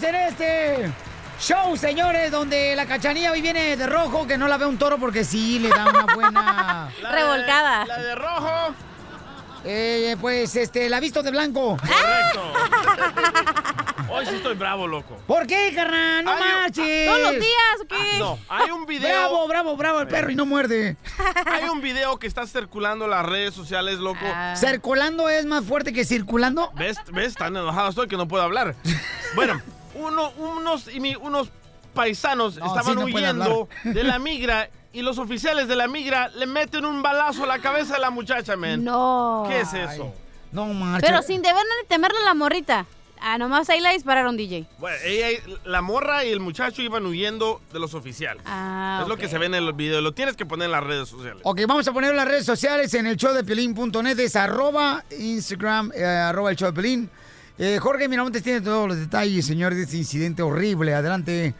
en este show, señores, donde la cachanilla hoy viene de rojo, que no la ve un toro porque sí le da una buena... Revolcada. La de rojo. Eh, pues, este, la visto de blanco. Correcto. Hoy sí estoy bravo, loco. ¿Por qué, carnal? ¡No marches! ¿Todos los días o qué? No, hay un video. Bravo, bravo, bravo el perro y no muerde. Hay un video que está circulando en las redes sociales, loco. Ah. ¿Circulando es más fuerte que circulando? ¿Ves? ¿Ves? Tan enojado estoy que no puedo hablar. Bueno, uno, unos, unos paisanos No, estaban sí, no puede huyendo de la migra y los oficiales de la migra le meten un balazo a la cabeza de la muchacha, man. No. ¿Qué es eso? No marches. Pero sin deber ni temerle a la morrita. Ah, nomás ahí la dispararon, DJ. Bueno, ella, la morra y el muchacho iban huyendo de los oficiales. Ah, es lo que se ve en el video. Lo tienes que poner en las redes sociales. Ok, vamos a poner en las redes sociales en el show de Piolín.net, es arroba Instagram, eh, arroba el show de Piolín. Eh, Jorge Miramontes tiene todos los detalles, señor, de este incidente horrible. Adelante,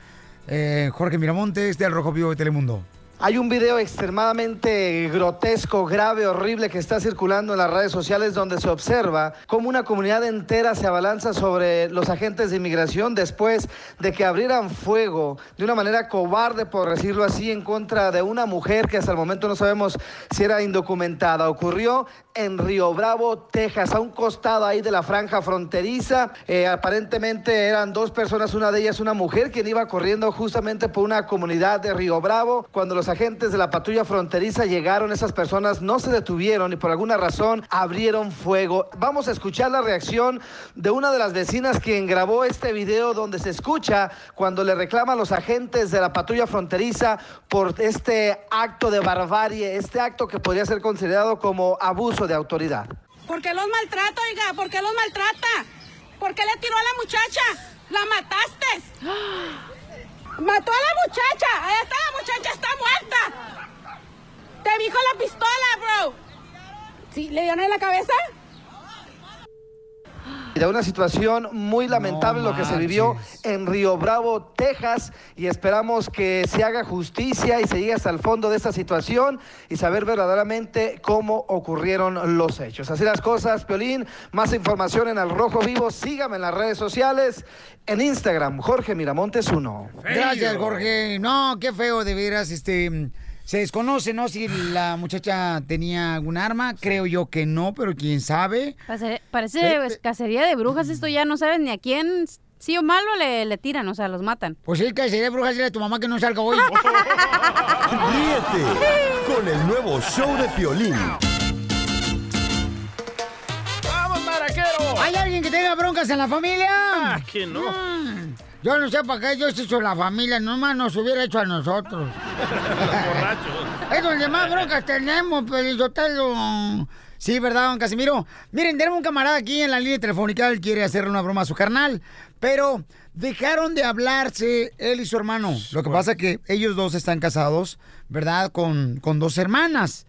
eh, Jorge Miramontes, del Rojo Vivo de Telemundo. Hay un video extremadamente grotesco, grave, horrible que está circulando en las redes sociales donde se observa cómo una comunidad entera se abalanza sobre los agentes de inmigración después de que abrieran fuego de una manera cobarde, por decirlo así, en contra de una mujer que hasta el momento no sabemos si era indocumentada. Ocurrió en Río Bravo, Texas, a un costado ahí de la franja fronteriza. Eh, aparentemente eran dos personas, una de ellas una mujer, quien iba corriendo justamente por una comunidad de Río Bravo. Cuando los agentes de la patrulla fronteriza llegaron, esas personas no se detuvieron y por alguna razón abrieron fuego. Vamos a escuchar la reacción de una de las vecinas quien grabó este video donde se escucha cuando le reclaman los agentes de la patrulla fronteriza por este acto de barbarie, este acto que podría ser considerado como abuso de autoridad. ¿Por qué los maltrata, oiga? ¿Por qué los maltrata? ¿Por qué le tiró a la muchacha? ¡La mataste! ¡Mató a la muchacha! ¡Ahí está la muchacha! ¡Está muerta! ¡Te con la pistola, bro! ¿Sí? ¿Le dieron en la cabeza? Y de una situación muy lamentable No lo que se vivió en Río Bravo, Texas, y esperamos que se haga justicia y se llegue hasta el fondo de esta situación y saber verdaderamente cómo ocurrieron los hechos. Así las cosas, Piolín, más información en Al Rojo Vivo, sígame en las redes sociales, en Instagram, Jorge Miramontes 1. Gracias, Jorge. No, qué feo, de veras, este... Se desconoce, ¿no? Si la muchacha tenía algún arma. Creo yo que no, pero quién sabe. Parece, parece Eh, pues, cacería de brujas. Esto ya no sabes ni a quién, sí o malo, le, le tiran, o sea, los matan. Pues sí, que sería bruja decirle a tu mamá que no salga hoy. Ríete con el nuevo show de Piolín. ¡Vamos, maraquero! ¿Hay alguien que tenga broncas en la familia? Ah, que no. Mm, Yo no sé para qué Dios hizo la familia, nomás nos hubiera hecho a nosotros. Los. Es donde más broncas tenemos, Pelizotelo. Sí, ¿verdad, don Casimiro? Miren, tenemos un camarada aquí en la línea telefónica, él quiere hacerle una broma a su carnal, pero dejaron de hablarse él y su hermano. Lo que pasa es que ellos dos están casados, ¿verdad? Con, con dos hermanas.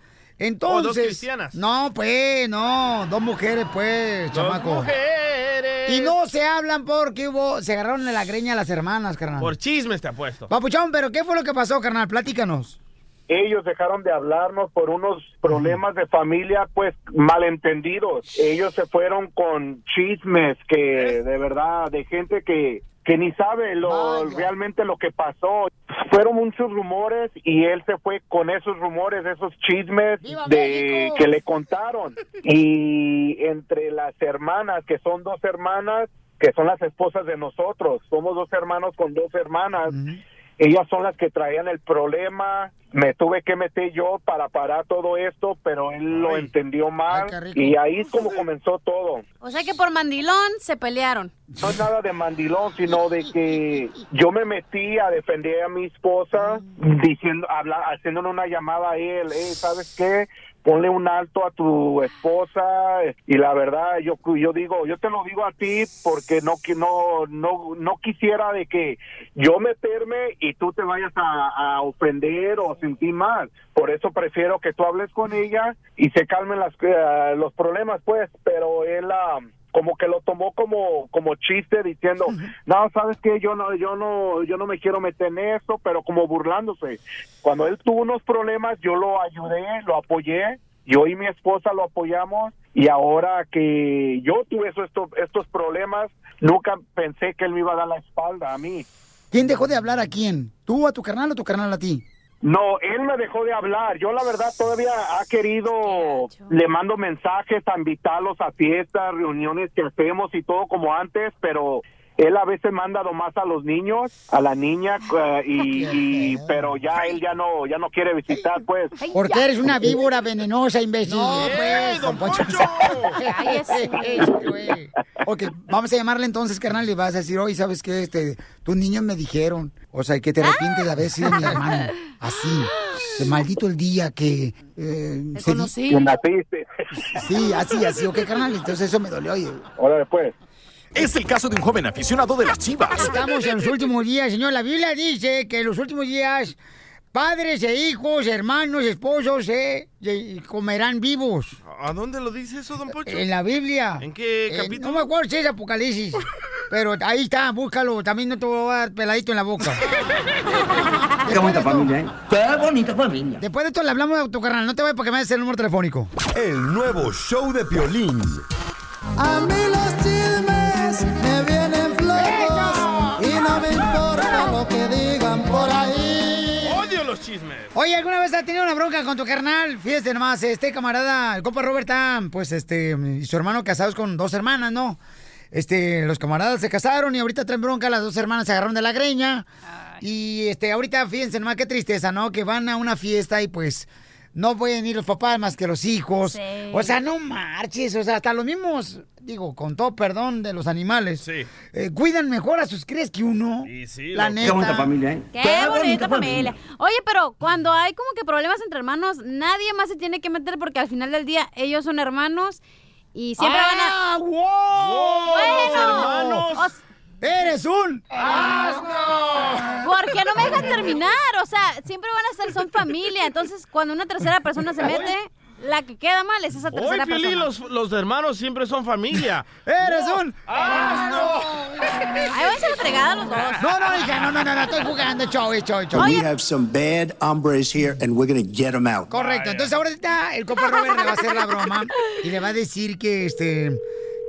Entonces... dos cristianas. No, pues, no, dos mujeres, pues, Dos chamaco. mujeres. Y no se hablan porque hubo, se agarraron en la greña las hermanas, carnal. Por chismes te apuesto. Papuchón, pero ¿qué fue lo que pasó, carnal? Platícanos. ellos dejaron de hablarnos por unos problemas de familia, pues malentendidos. Ellos se fueron con chismes que de verdad, de gente que, que ni sabe lo Vaya. realmente lo que pasó. Fueron muchos rumores y él se fue con esos rumores, esos chismes ¡Viva de México! que le contaron. Y entre las hermanas, que son dos hermanas, que son las esposas de nosotros, somos dos hermanos con dos hermanas. Ellas son las que traían el problema. Me tuve que meter yo para parar todo esto, pero él lo entendió mal. Ay, y ahí es como comenzó todo. O sea que por mandilón se pelearon. No es nada de mandilón, sino de que yo me metí a defender a mi esposa, diciendo, habla, haciéndole una llamada a él. "Hey, ¿Sabes qué? Ponle un alto a tu esposa y la verdad yo yo digo yo te lo digo a ti porque no no no no quisiera de que yo meterme y tú te vayas a, a ofender o sentir mal. Por eso prefiero que tú hables con ella y se calmen las eh, los problemas pues pero él ah, como que lo tomó como como chiste diciendo no sabes que yo no yo no yo no me quiero meter en eso pero como burlándose cuando él tuvo unos problemas yo lo ayudé lo apoyé yo y mi esposa lo apoyamos y ahora que yo tuve eso- estos estos problemas nunca pensé que él me iba a dar la espalda a mí ¿Quién dejó de hablar a quién? ¿Tú a tu carnal o tu carnal a ti? No, él me dejó de hablar. Yo la verdad todavía ha querido, le mando mensajes a invitarlos a fiestas, reuniones que hacemos y todo como antes, pero él a veces manda nomás a los niños, a la niña, eh, y, y- pero ya él ya no, ya no quiere visitar, pues. Porque eres una víbora venenosa, imbécil. No, pues, don Poncho. Ok, vamos a llamarle entonces, carnal, y vas a decir, oye, ¿sabes qué? Este, tus niños me dijeron. O sea, que te arrepientes de haber sido mi hermano. Así. Que maldito el día que... Eh, se di- conocí. Que naciste. Sí, así, así, ok, carnal. Entonces eso me dolió. Oye, Ahora después. Es el caso de un joven aficionado de las chivas. Estamos en los últimos días, señor. La Biblia dice que en los últimos días padres e hijos, hermanos, esposos, eh, comerán vivos. ¿A dónde lo dice eso, don Pocho? En la Biblia. ¿En qué Eh, capítulo? no me acuerdo si es Apocalipsis. pero ahí está, búscalo. También no te voy a dar peladito en la boca. Qué bonita familia, ¿eh? Qué bonita familia. Después de esto le hablamos a tu carnal. No te vayas porque me des el número telefónico. El nuevo show de Piolín. A mí los chismes me vienen flojos y no me importa lo que digan por ahí. Odio los chismes. Oye, ¿alguna vez has tenido una bronca con tu carnal? Fíjate nomás, este camarada, el compa Robert Tam, pues este, y su hermano casados con dos hermanas, ¿no? Este, los camaradas se casaron y ahorita traen bronca, las dos hermanas se agarraron de la greña. Y este, ahorita fíjense nomás qué tristeza, ¿no? Que van a una fiesta y pues no pueden ir los papás más que los hijos. Sí. O sea, no marches, o sea, hasta los mismos, digo, con todo perdón de los animales, Sí. eh, cuidan mejor a sus crías que uno. Y sí, la neta. Qué bonita familia, ¿eh? Qué, bonita familia. Oye, pero cuando hay como que problemas entre hermanos, nadie más se tiene que meter porque al final del día ellos son hermanos y siempre van a... ¡Ah, wow! Bueno, hermanos. ¡Eres un ¿Por qué no me dejan terminar? O sea, siempre van a ser, son familia. Entonces, cuando una tercera persona se mete, la que queda mal es esa Hoy, tercera Piolín, persona. los, los hermanos siempre son familia. ¡Eres un! Ahí van a la fregada los dos. No, no, hija, no, no, no, no, estoy jugando, show, show, show. We have some bad hombres here and we're gonna get them out. Correcto, entonces ahorita el compa Robert le va a hacer la broma y le va a decir que este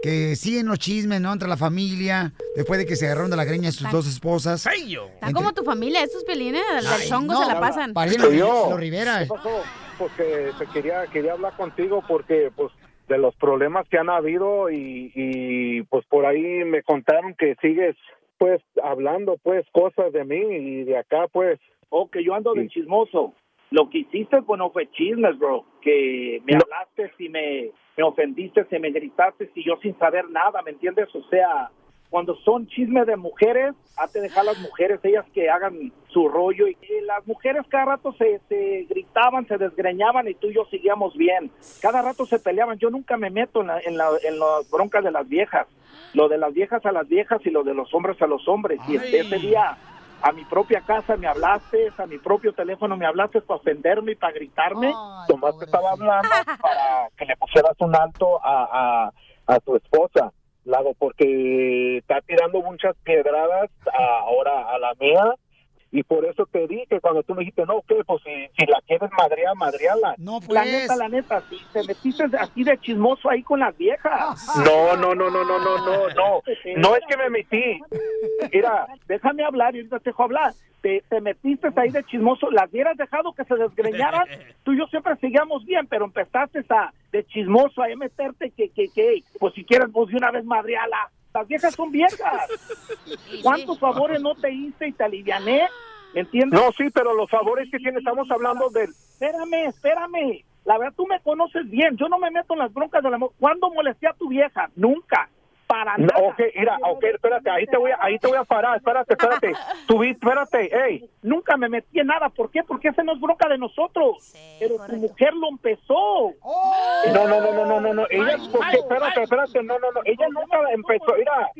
que siguen los chismes, ¿no? Entre la familia, después de que se agarraron de la greña sus dos esposas. Feyo. Están como tu familia, estos pelines del, chongo no, se la pasan. Los, yo. los Rivera. ¿Qué pasó? Porque te quería quería hablar contigo porque pues de los problemas que han habido y, y pues por ahí me contaron que sigues pues hablando pues cosas de mí y de acá pues Oh, que yo ando de chismoso. Lo que hiciste, pues no fue chismes, bro. Que me No. hablaste y me, me ofendiste, y me gritaste y yo sin saber nada, ¿me entiendes? O sea, cuando son chismes de mujeres, hay que dejar a las mujeres, ellas que hagan su rollo. Y las mujeres cada rato se, se gritaban, se desgreñaban y tú y yo seguíamos bien. Cada rato se peleaban. Yo nunca me meto en, la, en, la, en las broncas de las viejas. Lo de las viejas a las viejas y lo de los hombres a los hombres. Y ese día a mi propia casa me hablaste, a mi propio teléfono me hablaste para ofenderme y para gritarme. Ay, Tomás te estaba hablando para que le pusieras un alto a, a, a tu esposa, Lago, porque está tirando muchas piedradas a- ahora a la mía y por eso te dije cuando tú me dijiste, no, ¿qué? Pues si, la quieres madrear, madreala. No, pues. La neta, la neta, si te metiste así de chismoso ahí con las viejas. No, no, no, no, no, no, no, no. No es que me metí. Mira, déjame hablar y ahorita te dejo hablar. Te, te, metiste ahí de chismoso, las hubieras dejado que se desgreñaran, tú y yo siempre seguíamos bien, pero empezaste a, de chismoso a meterte que, que, que, pues si quieres, pues de una vez madreala. Las viejas son viejas. ¿Cuántos favores no te hice y te aliviané? ¿Me entiendes? No, sí, pero los favores que tiene, estamos hablando del... Espérame, espérame. La verdad, tú me conoces bien. Yo no me meto en las broncas de la mujer. ¿Cuándo molesté a tu vieja? Nunca. Para No, nada. ok, mira, ok, espérate, ahí te voy a, ahí te voy a parar, espérate, espérate. Tú espérate, hey. Nunca me metí en nada. ¿Por qué? Porque esa no es bronca de nosotros. Pero tu mujer lo empezó. No, no, no, no, no, no, no. Ella, porque, espérate, espérate, no, no, no. Ella nunca empezó, mira.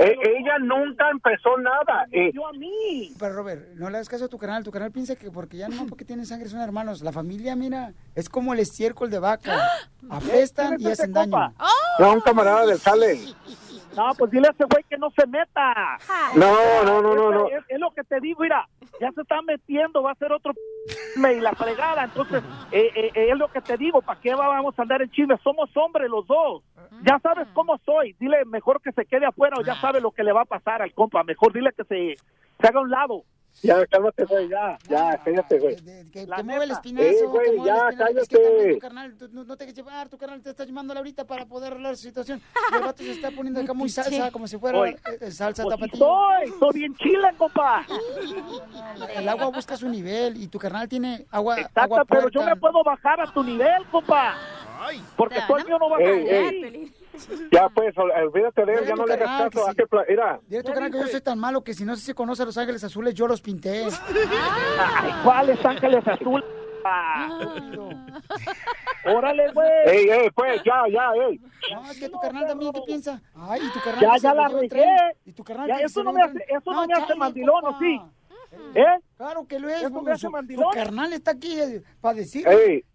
eh, ella nunca empezó nada. Eh, a mí. Pero Robert, no le hagas caso a tu canal. Tu canal piensa que porque ya no porque tienen sangre son hermanos. La familia, mira, es como el estiércol de vaca. Apestan y ¿Quién es hacen ese daño. compa? no, un camarada del Sale. No, pues dile a ese güey que no se meta. No, no, no, no, no. Es, es lo que te digo, mira, ya se está metiendo, va a ser otro y la fregada. Entonces, eh, eh, eh, es lo que te digo, ¿para qué va- vamos a andar en chisme? Somos hombres los dos. Ya sabes cómo soy. Dile mejor que se quede afuera o ya sabe lo que le va a pasar al compa. Mejor dile que se, se haga a un lado. Ya, cálmate, güey, ya, ya, cállate, güey. Que, que mueve el espinazo. Eh, güey, que mueve ya, el espinazo. Es que cállate. también tu carnal, tú no, no te dejes llevar, tu carnal te está llamándole ahorita para poder arreglar su situación. Y el vato se está poniendo acá muy salsa, como si fuera eh, eh, salsa Pues tapatía. soy, soy bien chile, compa. El agua busca su nivel y tu carnal tiene agua, Exacto, agua pero yo me puedo bajar a tu nivel, compa. Porque tú el mío no va a ey. Ya, pues, ol- olvídate de él, ya no le hagas caso. haz que pla- Mira, Dile a tu carnal que yo soy tan malo que si no se conoce a Los Ángeles Azules, yo los pinté. Ay, ¿Cuáles ángeles azules? Órale, güey. ey, ey, pues, ya, ya, ey. No, es que tu carnal también, ¿qué piensa? Ay, y tu carnal Ya, ya la regué. Y tu carnal Ya, eso no me hace- eso no me hace mandilón, ¿o sí? ¿Eh? Claro que lo es. ¿Eso su- su, carnal está aquí eh, para decir.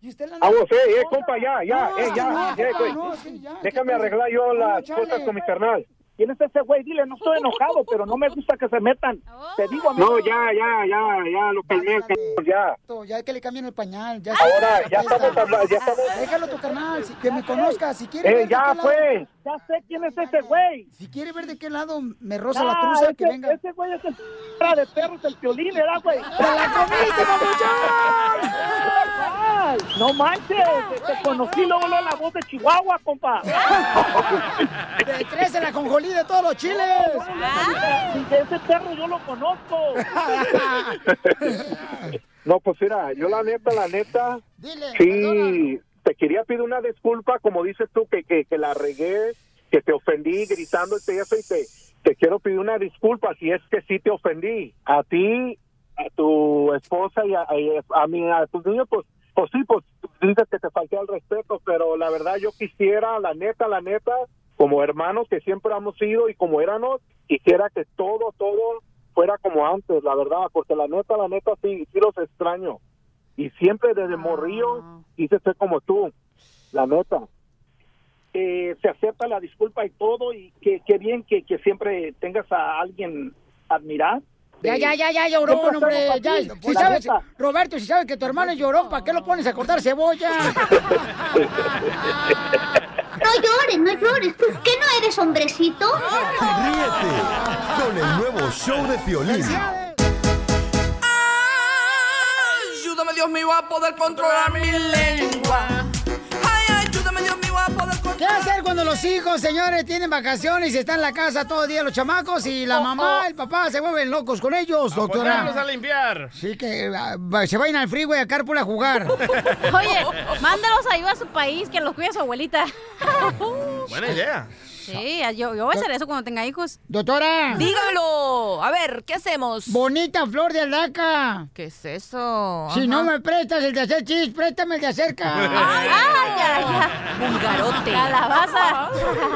Y usted la vamos, ey, eh, compa, ya, ya, No, es que ya, no, ya, no, es que ya, Déjame ¿qué arreglar yo las cosas con mi carnal. ¿Quién es ese güey? Dile, no estoy enojado, pero no me gusta que se metan. Te digo, amigo. No, ya, ya, ya, ya, lo calmé, ya. Ya hay que le cambien el pañal. Ya Ahora, ya está. estamos hablando, ya estamos. Déjalo tu carnal, si- que me conozca. Si quiere Eh, ver de ya, pues. Ya sé quién es ese güey. Si quiere ver de qué lado me roza la Ah, truza, ese, que venga. ese güey es el cara de perros, el violín, ¿verdad, güey? ¡Te la comiste, Ay, No manches, te conocí luego la voz de Chihuahua, compa. Te crece la de todos los chiles. De ese perro yo lo conozco. No, pues mira, yo la neta, la neta, Dile, sí, te quería pedir una disculpa, como dices tú, que, que, que la regué, que te ofendí gritando y eso, y te, te quiero pedir una disculpa si es que sí te ofendí. A ti, a tu esposa y a, y a, mí, a tus niños, pues, pues sí, pues dices que te falté al respeto, pero la verdad yo quisiera, la neta, la neta, como hermanos que siempre hemos sido y como éramos, quisiera que todo, todo fuera como antes, la verdad, porque la neta, la neta, sí, sí los extraño. Y siempre desde morrillo quise ser como tú, la neta. Eh, se acepta la disculpa y todo, y que bien que, que siempre tengas a alguien admirar. Ya, ya, ya, ya, llorón, hombre. Ya, si sabes. Roberto, si sabes que tu hermano es llorón, ¿para qué lo pones a cortar cebolla? No llores, no llores. ¿Tú qué no eres hombrecito? Ríete con el nuevo show de Piolín. Ayúdame, Dios mío, a poder controlar mi lengua. ¿Qué hacer cuando los hijos, señores, tienen vacaciones y están en la casa todo el día los chamacos y la mamá, el papá se vuelven locos con ellos, Ponerlos a doctora? limpiar. Sí, que ah, se vayan al freeway a Carpool a jugar. Oye, mándalos a a su país, que los cuide su abuelita. Buena idea. Sí, yo, yo voy a hacer eso cuando tenga hijos. Doctora. Dígamelo. A ver, ¿qué hacemos? Bonita flor de aldaca. ¿Qué es eso? Si Ajá. no me prestas el de hacer chis, préstame el de cerca. ¡Ah, ya, ya! Bulgarote. Calabaza.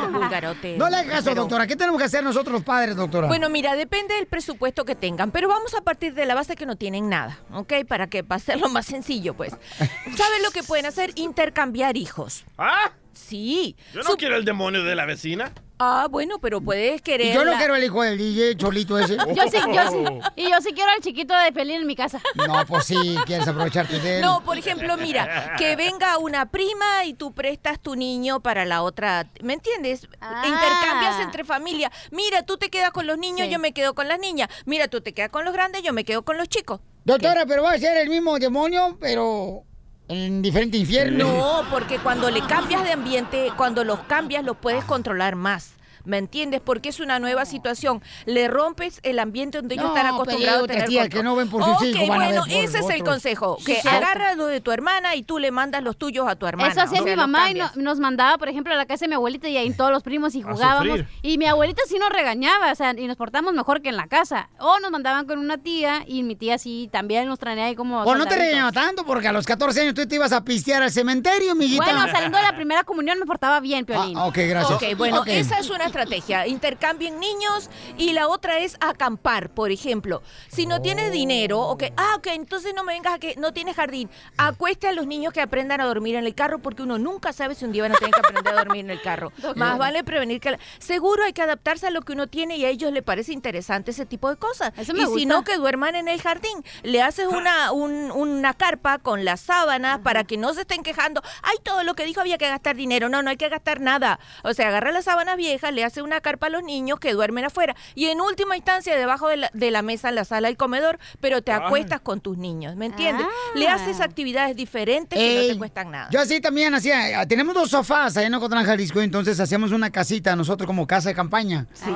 Bulgarote. No le hagas caso, doctora. ¿Qué tenemos que hacer nosotros los padres, doctora? Bueno, mira, depende del presupuesto que tengan, pero vamos a partir de la base que no tienen nada, ¿ok? Para que para hacerlo más sencillo, pues. ¿Saben lo que pueden hacer? Intercambiar hijos. ¿Ah? Sí. Yo no quiero el demonio de la vecina. Ah, bueno, pero puedes querer. Y yo no la- quiero el hijo del DJ Cholito ese. Yo sí, yo sí. Y yo sí quiero al chiquito de Pelín en mi casa. No, pues sí, quieres aprovecharte de él. No, por ejemplo, mira, que venga una prima y tú prestas tu niño para la otra, ¿me entiendes? Ah. Intercambias entre familia. Mira, tú te quedas con los niños, Sí. yo me quedo con las niñas. Mira, tú te quedas con los grandes, yo me quedo con los chicos. Doctora, pero va a ser el mismo demonio, pero en diferente infierno. No, porque cuando le cambias de ambiente, cuando los cambias, los puedes controlar más. ¿Me entiendes? Porque es una nueva situación. Le rompes el ambiente donde ellos No, están acostumbrados a tener tía, que no ven por sus Ok, hijos, van a ver bueno, ese es el consejo, Sí, que agarra lo de tu hermana y tú le mandas los tuyos a tu hermana. Eso hacía o sea, mi mamá y no- nos mandaba, por ejemplo, a la casa de mi abuelita y ahí todos los primos y jugábamos. Y mi abuelita sí nos regañaba, o sea, y nos portamos mejor que en la casa. O nos mandaban con una tía y mi tía sí también nos traía ahí como. Pues no te regañaba tanto porque a los 14 años tú te ibas a pistear al cementerio, amiguita. Bueno, saliendo de la primera comunión me portaba bien, Piolín. Ah, ok, gracias. Ok, bueno, esa es una estrategia. Intercambien niños y la otra es acampar, por ejemplo. Si no tienes dinero, ok, ah, ok, entonces no me vengas a que no tienes jardín. Acueste a los niños que aprendan a dormir en el carro porque uno nunca sabe si un día van a tener que aprender a dormir en el carro. Más vale prevenir que... la- Seguro hay que adaptarse a lo que uno tiene y a ellos les parece interesante ese tipo de cosas. Eso me y si no, que duerman en el jardín. Le haces una, un- una carpa con las sábanas para que no se estén quejando. Ay, todo lo que dijo había que gastar dinero. No, no hay que gastar nada. O sea, agarra las sábanas viejas, le hace una carpa a los niños que duermen afuera. Y en última instancia, debajo de la, de la mesa, en la sala del comedor, pero te Ay. acuestas con tus niños. ¿Me entiendes? Le haces actividades diferentes que no te cuestan nada. Yo así también hacía. eh, Tenemos dos sofás allá en Ocotlán, Jalisco, entonces hacíamos una casita nosotros como casa de campaña. Sí.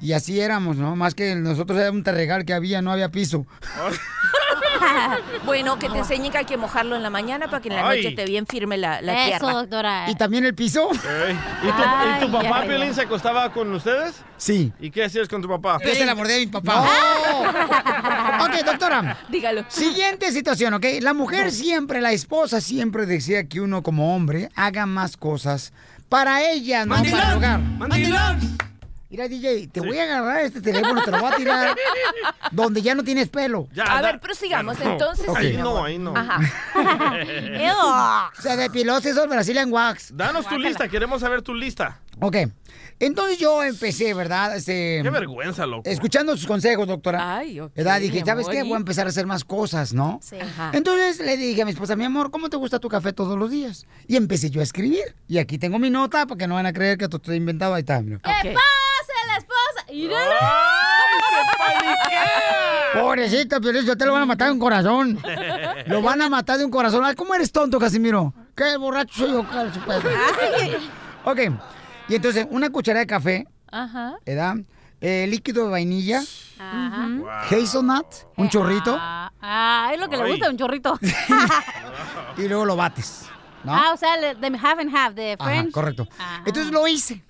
Y, y así éramos, ¿no? Más que nosotros era un terregal que había, no había piso. bueno, que te enseñen que hay que mojarlo en la mañana para que en la Ay. noche esté bien firme la, la Eso, tierra. doctora. ¿Y también el piso? Ey. ¿Y tu, y tu Ay, papá, Piolín, ay. se acostaba con ustedes? Sí. ¿Y qué hacías con tu papá? Yo se la mordí a mi papá. ok, doctora. Dígalo. Siguiente situación, ¿ok? La mujer siempre, la esposa siempre decía que uno como hombre haga más cosas para ella, no para el hogar. Mira, DJ, te voy a agarrar este teléfono, te lo voy a tirar donde ya no tienes pelo. a ver, prosigamos. Entonces, Ok. sí, Ahí no, ahí no. Ajá. Se depiló esos Brazilian Wax. Danos tu lista, queremos saber tu lista. Ok. Entonces yo empecé, ¿verdad? Este, Qué vergüenza, loco. Escuchando sus consejos, doctora. Ay, ok, ¿Verdad? Dije, ¿sabes qué? Voy a empezar a hacer más cosas, ¿no? Sí. Ajá. Entonces le dije a mi esposa, mi amor, ¿cómo te gusta tu café todos los días? Y empecé yo a escribir. Y aquí tengo mi nota para que no van a creer que esto estoy inventado. Ahí está. mira. ¿Qué pasa, la esposa? ¡Míralo! Pobrecito, Piolín, yo te lo van a matar de un corazón. Lo van a matar de un corazón. Ay, ¿Cómo eres tonto, Casimiro? ¿Qué borracho soy yo? cara, su pedo? Ok. Y entonces, una cucharada de café, Ajá. ¿verdad? Eh, líquido de vainilla, Ajá. hazelnut, un chorrito, Ah, ah, es lo que le gusta, un chorrito. y luego lo bates. ¿no? Ah, o sea, de half and half, de Ajá, French. correcto. Entonces lo hice.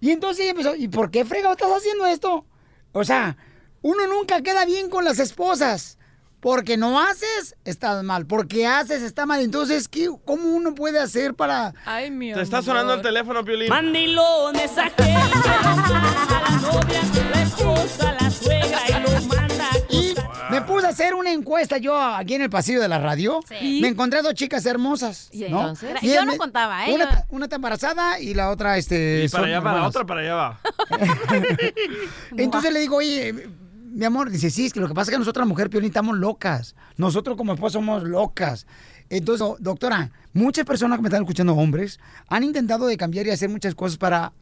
Y entonces ella empezó, ¿y por qué fregado estás haciendo esto? O sea, uno nunca queda bien con las esposas. Porque no haces, estás mal. Porque haces, está mal. Entonces, ¿qué, ¿cómo uno puede hacer para...? Ay, mi Te está sonando el teléfono, Piolín. Mandilones aquel que la novia, la esposa, la suegra y lo hacer una encuesta yo aquí en el pasillo de la radio. Sí. Me encontré dos chicas hermosas. ¿Y ¿no? entonces? Y Yo no contaba, ¿eh? Una, está embarazada y la otra, este... Y para allá va, la otra para allá va. Entonces le digo, oye, mi amor, dice, sí, es que lo que pasa es que nosotras, mujer Piolín, estamos locas. Nosotros como esposos somos locas. Entonces, do- doctora, muchas personas que me están escuchando, hombres, han intentado de cambiar y hacer muchas cosas para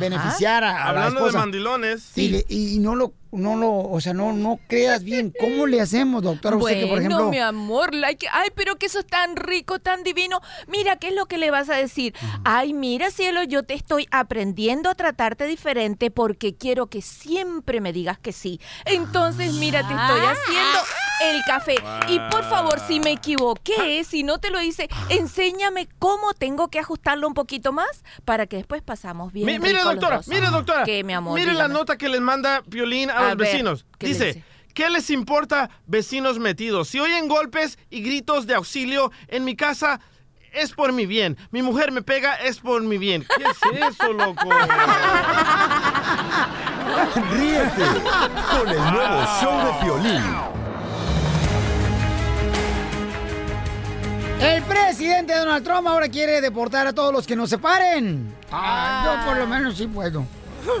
beneficiar a, a la Hablando de mandilones. Y, le- y no lo, no lo, o sea, no, no creas bien. ¿Cómo le hacemos, doctora? Usted que, por Bueno, ejemplo... mi amor, like, ay, pero que eso es tan rico, tan divino. Mira, ¿qué es lo que le vas a decir? Ay, mira, cielo, yo te estoy aprendiendo a tratarte diferente porque quiero que siempre me digas que sí. Entonces, mira, te estoy haciendo el café. Y por favor, si me equivoqué, si no te lo hice, enséñame cómo tengo que ajustarlo un poquito más para que después pasamos bien. Mi- mire, doctora, dos. mire, doctora. ¿Qué, mi amor? Mire la nota que les manda Piolín a, A los ver, vecinos. ¿qué le Dice, dice? ¿qué les importa vecinos metidos? Si oyen golpes y gritos de auxilio en mi casa, es por mi bien. Mi mujer me pega, es por mi bien. ¿Qué es eso, loco? Ríete con el nuevo show de Piolín. El presidente Donald Trump ahora quiere deportar a todos los que nos separen. Ah, yo por lo menos sí puedo.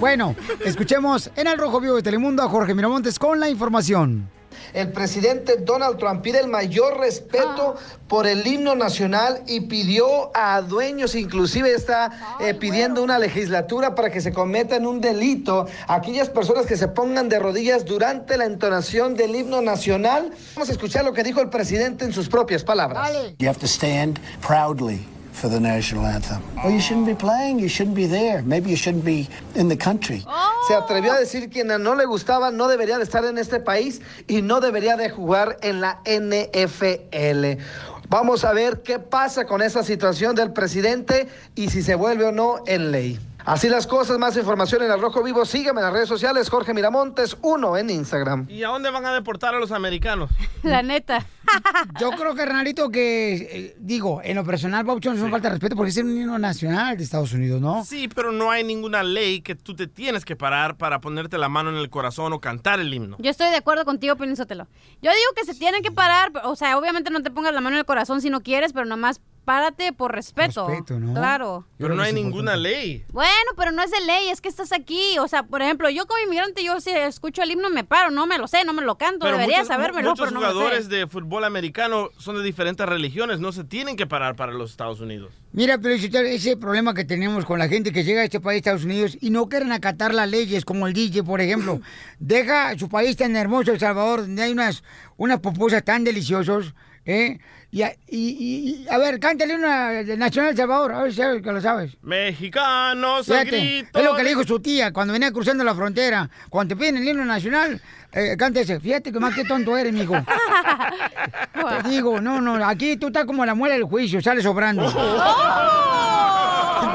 Bueno, escuchemos en el Rojo Vivo de Telemundo a Jorge Miramontes con la información. El presidente Donald Trump pide el mayor respeto por el himno nacional y pidió a dueños, inclusive está eh, pidiendo una legislatura para que se cometan un delito a aquellas personas que se pongan de rodillas durante la entonación del himno nacional. Vamos a escuchar lo que dijo el presidente en sus propias palabras. You have to stand proudly for the national anthem. Well, you shouldn't be playing. You shouldn't be there. Maybe you shouldn't be in the country. Se atrevió a decir que a no le gustaba, no debería de estar en este país y no debería de jugar en la NFL. Vamos a ver qué pasa con esa situación del presidente y si se vuelve o no en ley. Así las cosas, más información en el Rojo Vivo. Sígueme en las redes sociales, Jorge Miramontes, uno en Instagram. ¿Y a dónde van a deportar a los americanos? La neta. Yo creo, carnalito, que, eh, digo, en lo personal, Pauchón, es una falta de respeto porque es un himno nacional de Estados Unidos, ¿no? Sí, pero no hay ninguna ley que tú te tienes que parar para ponerte la mano en el corazón o cantar el himno. Yo estoy de acuerdo contigo, Sotelo. Yo digo que se tienen que parar, o sea, obviamente no te pongas la mano en el corazón si no quieres, pero nomás párate por respeto. Respeto, ¿no? Claro. Pero no hay ninguna ley. Bueno, pero no es de ley, es que estás aquí. O sea, por ejemplo, yo como inmigrante, yo si escucho el himno me paro, no me lo sé, no me lo canto, Pero debería muchos, sabérmelo, muchos pero no me lo jugadores sé. de fútbol americano son de diferentes religiones, no se tienen que parar para los Estados Unidos. Mira, pero ese- ese problema que tenemos con la gente que llega a este país, Estados Unidos, y no quieren acatar las leyes, como el DJ, por ejemplo. Deja su país tan hermoso, El Salvador, donde hay unas, unas pupusas tan deliciosos, ¿eh? Y, a- y- y- a ver, cántale una de Nacional El Salvador, a ver si sabes que lo sabes. Mexicanos, Fíjate, grito. es lo que le dijo su tía cuando venía cruzando la frontera. Cuando te piden el himno nacional, eh, cántese. Fíjate que más que tonto eres, mijo. Te digo, no, no, aquí tú estás como la muela del juicio, sale sobrando.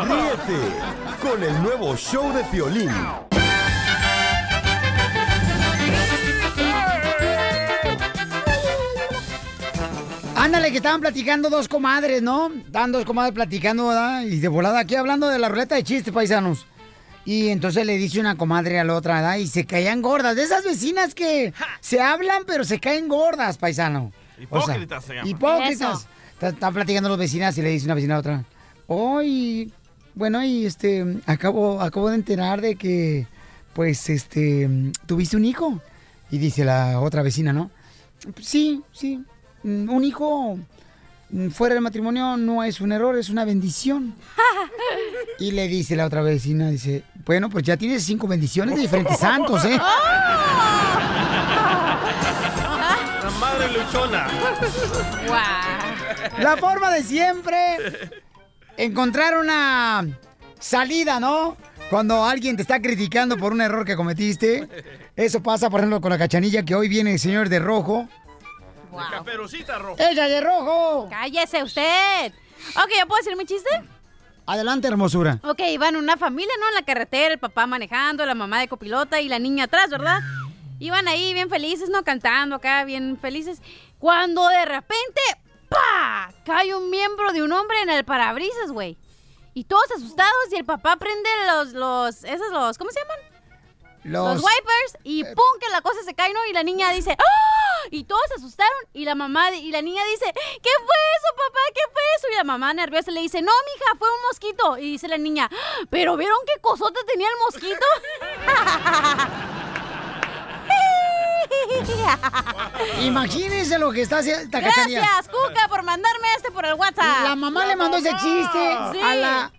Ríete con el nuevo show de Piolín. Ándale, que estaban platicando dos comadres, ¿no? Estaban dos comadres platicando, ¿verdad? Y de volada, aquí hablando de la ruleta de chistes, paisanos. Y entonces le dice una comadre a la otra, ¿verdad? Y se caían gordas. De esas vecinas que se hablan, pero se caen gordas, paisano. O sea, Hipócritas se llama. Hipócritas. Están platicando los vecinas y le dice una vecina a otra. Hoy, bueno, y este, acabo, acabo de enterar de que, pues, este, tuviste un hijo. Y dice la otra vecina, ¿no? Sí, sí. Mm, Un hijo mm, fuera del matrimonio no es un error, es una bendición. Y le dice la otra vecina, dice, bueno, pues ya tienes cinco bendiciones de diferentes santos, ¿eh? La madre luchona. La forma de siempre, encontrar una salida, ¿no? Cuando alguien te está criticando por un error que cometiste. Eso pasa, por ejemplo, con la cachanilla que hoy viene el señor de rojo. La caperucita roja. ¡Ella de rojo! ¡Cállese usted! Ok, ¿ya puedo decir mi chiste? Adelante, hermosura. Ok, iban una familia, ¿no? En la carretera, el papá manejando, la mamá de copilota y la niña atrás, ¿verdad? Iban ahí bien felices, ¿no? Cantando acá, bien felices. Cuando de repente, ¡pa! Cae un miembro de un hombre en el parabrisas, güey. Y todos asustados y el papá prende los, los, esos, los, ¿cómo se llaman? Los, wipers y pum, que la cosa se cae, ¿no? Y la niña dice, ¡ah! Y todos se asustaron y la mamá y la niña dice, ¿qué fue eso, papá? ¿Qué fue eso? Y la mamá nerviosa le dice, no, mija, fue un mosquito. Y dice la niña, "¡Ah! ¿pero vieron qué cosota tenía el mosquito? Imagínense lo que está haciendo. Gracias, Cuca, por mandarme este por el WhatsApp. La mamá le mandó ese chiste Sí. a la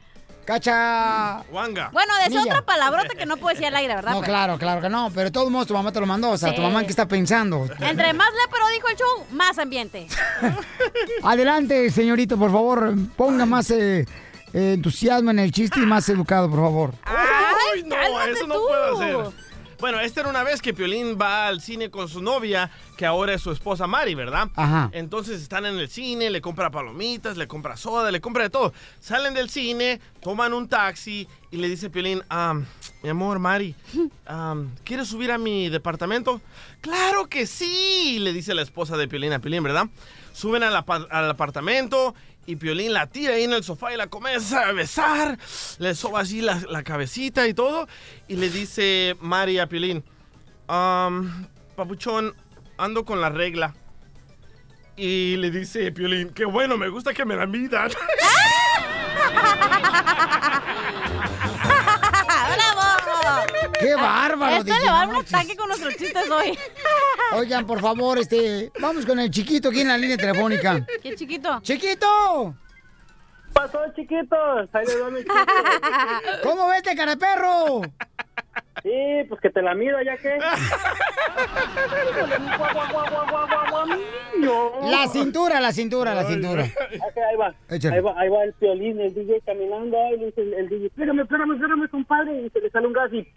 cacha... Wanga. Bueno, decía Milla. otra palabrota que no puedo decir al aire, ¿verdad? No, Pero- claro, claro que no, pero de todos modos tu mamá te lo mandó, o sea, Sí. tu mamá qué está pensando. Entre más lépero dijo el show, más ambiente. Adelante, señorito, por favor, ponga más eh, eh, entusiasmo en el chiste y más educado, por favor. Ay, no, eso no puedo hacer. Bueno, esta era una vez que Piolín va al cine con su novia, que ahora es su esposa Mari, ¿verdad? Ajá. Entonces están en el cine, le compra palomitas, le compra soda, le compra de todo. Salen del cine, toman un taxi y le dice Piolín, "Ah, mi amor, Mari, ah, ¿quieres subir a mi departamento? Claro que sí, le dice la esposa de Piolín a Piolín, ¿verdad? Suben al apartamento y Piolín la tira ahí en el sofá y la comienza a besar. Le soba así la, cabecita y todo. Y le dice Mari a Piolín, "Am, papuchón, ando con la regla. Y le dice Piolín, qué bueno, me gusta que me la midan. ¡Qué bárbaro! Esto le va a dar un ataque con nuestros chistes hoy. Oigan, por favor, este, vamos con el chiquito aquí en la línea telefónica. ¿Qué chiquito? ¡Chiquito! pasó, chiquitos? Ahí les va mi chiste. ¿Cómo ves, cara de perro? Sí, pues que te la mido ya que. La cintura, la cintura, la cintura. Ahí va. Ahí va, ahí va el violín, el DJ caminando, ahí le dice el, el DJ, espérame, espérame, espérame, compadre, y se le sale un gas y...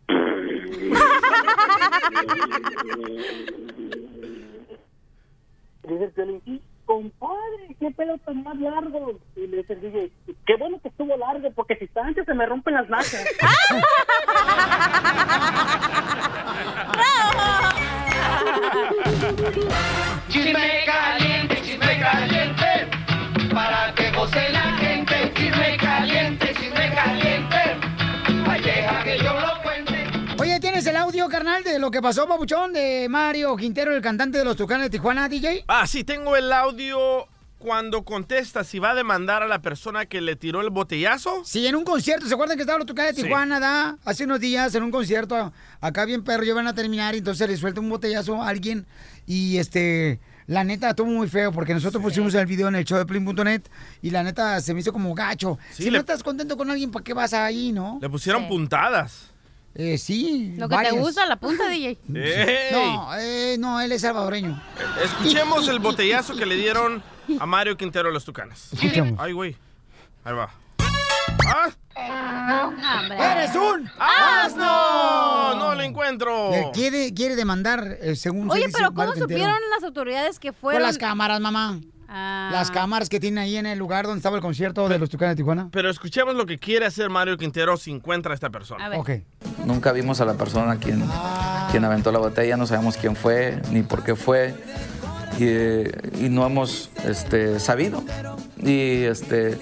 dice el violín, "Sí, compadre, qué pedo tan más largo. Y le dice el DJ, qué bueno que estuvo largo, porque si está antes se me rompen las nachas. Chisme caliente, chisme caliente, para que goce la gente. Chisme caliente, ¿tienes el audio, carnal, de lo que pasó, papuchón, de Mario Quintero, el cantante de los Tucanes de Tijuana, DJ? Ah, sí, tengo el audio cuando contesta si va a demandar a la persona que le tiró el botellazo. Sí, en un concierto, ¿se acuerdan que estaba los Tucanes de Sí. Tijuana, da? Hace unos días en un concierto, acá bien perro, ya van a terminar, y entonces le suelta un botellazo a alguien, y este... La neta, estuvo muy feo porque nosotros pusimos el video en el show de Plin.net y la neta se me hizo como gacho. Sí, si le- no estás contento con alguien, ¿para qué vas ahí, no? Le pusieron Sí. puntadas. Eh, sí. Lo que varias. te gusta, la punta, DJ. ¡Ey! No, eh, no, él es salvadoreño. Escuchemos el botellazo que le dieron a Mario Quintero a los Tucanes. Escuchemos. Ay, güey. Ahí va. ¡Ah! ¡Eres un asno! No lo encuentro. Eh, quiere, quiere demandar, eh, según se Oye, dice, pero ¿cómo Mario Quintero. supieron las autoridades que Por fueron? las cámaras, mamá. Ah. Las cámaras que tienen ahí en el lugar donde estaba el concierto de los Tucanes de Tijuana. Pero escuchemos lo que quiere hacer Mario Quintero si encuentra a esta persona. ver. Ok. Nunca vimos a la persona quien, quien aventó la botella, no sabemos quién fue ni por qué fue y, y no hemos este, sabido. Y este,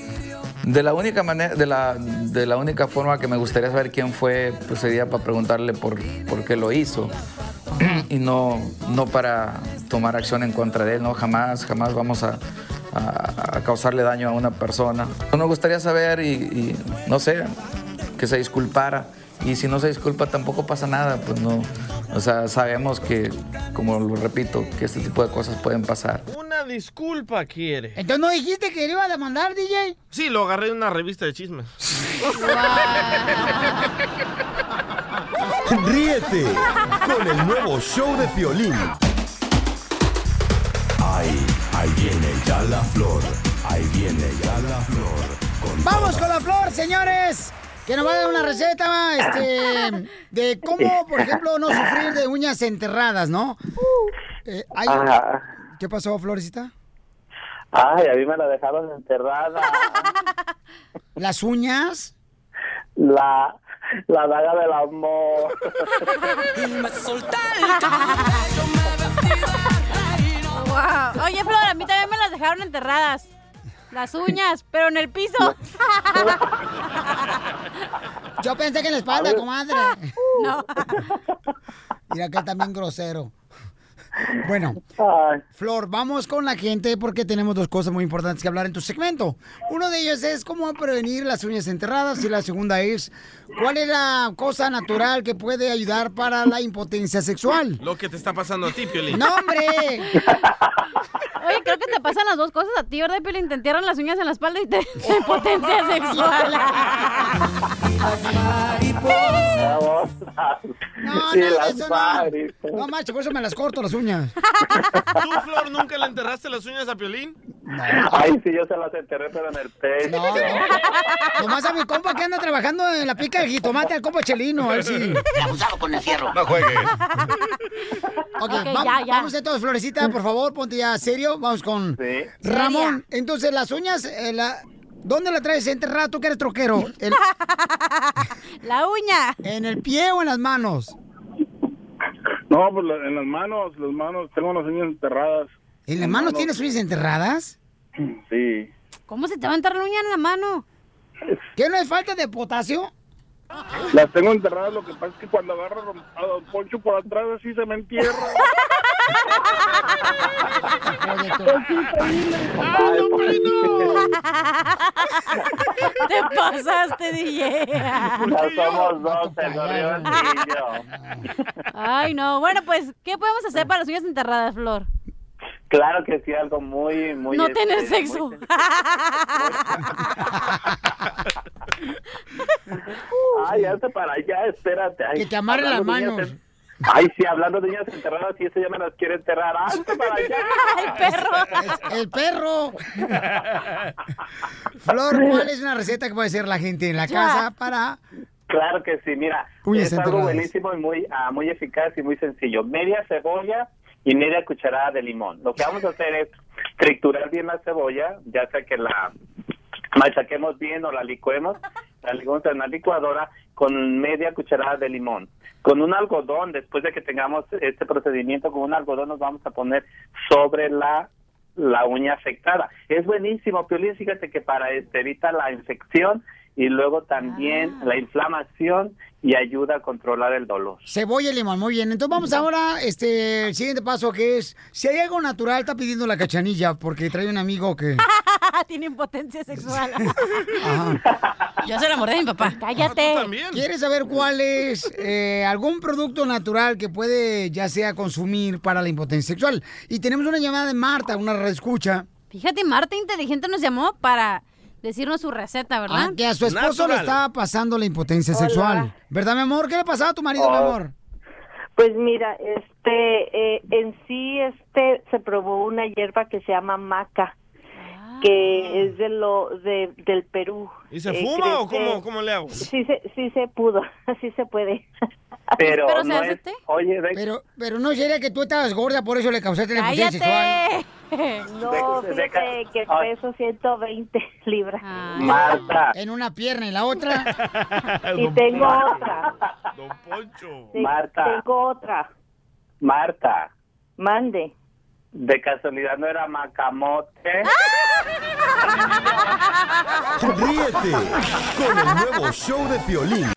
de la única manera, de la, de la única forma que me gustaría saber quién fue, pues sería para preguntarle por, por qué lo hizo. Y no, no para tomar acción en contra de él, no jamás, jamás vamos a, a- causarle daño a una persona. Nos gustaría saber y, no sé, que se disculpara y si no se disculpa tampoco pasa nada, pues no, o sea, sabemos que, como lo repito, que este tipo de cosas pueden pasar. Una disculpa quiere. Entonces no dijiste que le iba a demandar, DJ. Sí, lo agarré de una revista de chismes. Ríete con el nuevo show de Piolín. Ahí, ahí viene ya la flor. Ahí viene ya la flor. Con Vamos toda- con la flor, señores. Que nos va a dar una receta este, de cómo, por ejemplo, no sufrir de uñas enterradas, ¿no? Eh, hay-. ¿Qué pasó, Florecita? Ay, a mí me la dejaron enterrada. ¿Las uñas? La, la daga del amor. Wow. Oye, Flor, a mí también me las dejaron enterradas. Las uñas, pero en el piso. Yo pensé que en la espalda, comadre. No. Mira que también grosero. Bueno, Flor, vamos con la gente porque tenemos dos cosas muy importantes que hablar en tu segmento. Uno de ellos es cómo prevenir las uñas enterradas y la segunda es cuál es la cosa natural que puede ayudar para la impotencia sexual. Lo que te está pasando a ti, Piolín. ¡No, hombre! Oye, creo que te pasan las dos cosas a ti, ¿verdad, Piolín? Te entierran las uñas en la espalda y te te potencia sexual. No, Sí, no, las eso no. No, macho, por eso me las corto las uñas. ¿Tú, Flor, nunca le enterraste las uñas a Piolín? Ay, sí, yo se las enterré, pero en el pecho. No, no. Nomás a mi compa que anda trabajando en la pica de jitomate, al compa Chelino, a ver si... Abusado con el fierro. No juegue. Ok, Ok, va- ya, ya. vamos entonces, Florecita, por favor, ponte ya serio. Vamos con Ramón. Entonces, las uñas, eh, la- ¿dónde la traes enterrada? ¿Tú que eres troquero? El- La uña. ¿En el pie o en las manos? No, pues la- en las manos, las manos, tengo las uñas enterradas. ¿En las manos tienes uñas enterradas? Sí. ¿Cómo se te va a enterrar la uña en la mano? ¿Qué no es falta de potasio? Las tengo enterradas, lo que pasa es que cuando agarro a Don Poncho por atrás así se me entierra. Te pasaste, DJ. Ya somos dos, se corrió el niño. Ay, no. Bueno, pues, ¿qué podemos hacer para las uñas enterradas, Flor? Claro que sí, algo muy, muy... no este, tener muy sexo. Ay, hazte para allá, espérate. Ay, Que te amarren las manos. Ay, sí, hablando de niñas enterradas, y eso ya me las quiere enterrar. ¡Hazte para allá! ¡El perro! ¡El perro! Flor, ¿cuál es una receta que puede hacer la gente en la casa para... Claro que sí, mira, es algo buenísimo y muy, ah, muy eficaz y muy sencillo. Media cebolla y media cucharada de limón. Lo que vamos a hacer es triturar bien la cebolla, ya sea que la machaquemos bien o la licuemos, la licuemos en la licuadora con media cucharada de limón. Con un algodón, después de que tengamos este procedimiento, con un algodón nos vamos a poner sobre la la uña afectada. Es buenísimo, Piolín, fíjate que para este evita la infección y luego también la inflamación y ayuda a controlar el dolor. Cebolla y limón, muy bien. Entonces vamos ahora, este, el siguiente paso que es, si hay algo natural, está pidiendo la cachanilla, porque trae un amigo que... Tiene impotencia sexual. Yo se la mordé a mi papá. Cállate. ¿Quieres saber cuál es eh, algún producto natural que puede ya sea consumir para la impotencia sexual? Y tenemos una llamada de Marta, una escucha. Fíjate, Marta Inteligente nos llamó para decirnos su receta, ¿verdad? Ah, que a su esposo le estaba pasando la impotencia Hola. sexual. ¿Verdad, mi amor? ¿Qué le pasaba a tu marido, mi Oh. amor? Pues mira, este, eh, en sí, este, se probó una hierba que se llama maca, que es de lo, de, del Perú. ¿Y se Eh, fuma o cómo, cómo le hago? Sí se, sí se pudo, sí se puede. Pero, Pero se no hace es, oye, Pero, pero no sería que tú estabas gorda, por eso le causaste la impotencia sexual. No, fíjate que peso 120 libras. Marta. En una pierna y la otra. Y tengo otra. Don Poncho. Marta. Tengo otra. Marta, Mande. de casualidad no era macamote. Ríete con el nuevo show de Piolín.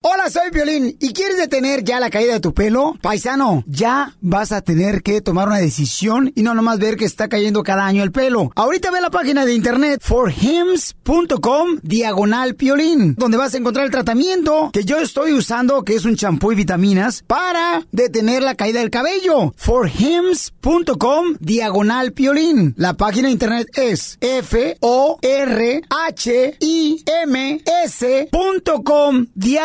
Hola, soy Violín. ¿Y quieres detener ya la caída de tu pelo? Paisano, ya vas a tener que tomar una decisión y no nomás ver que está cayendo cada año el pelo. Ahorita ve la página de internet forhims.com diagonal piolín, donde vas a encontrar el tratamiento que yo estoy usando, que es un champú y vitaminas, para detener la caída del cabello. forhims.com diagonal piolín. La página de internet es F-O-R-H-I-M-S.com diagonal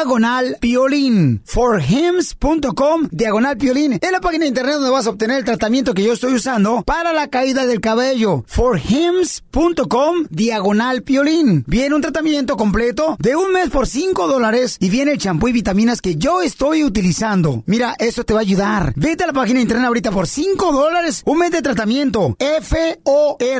piolín. forhims.com diagonal piolín. Es la página de internet donde vas a obtener el tratamiento que yo estoy usando para la caída del cabello. forhims.com diagonal piolín. Viene un tratamiento completo de un mes por 5 dólares y viene el champú y vitaminas que yo estoy utilizando. Mira, eso te va a ayudar. Vete a la página de internet ahorita por 5 dólares. Un mes de tratamiento. F-O-R-H-I-M-S.com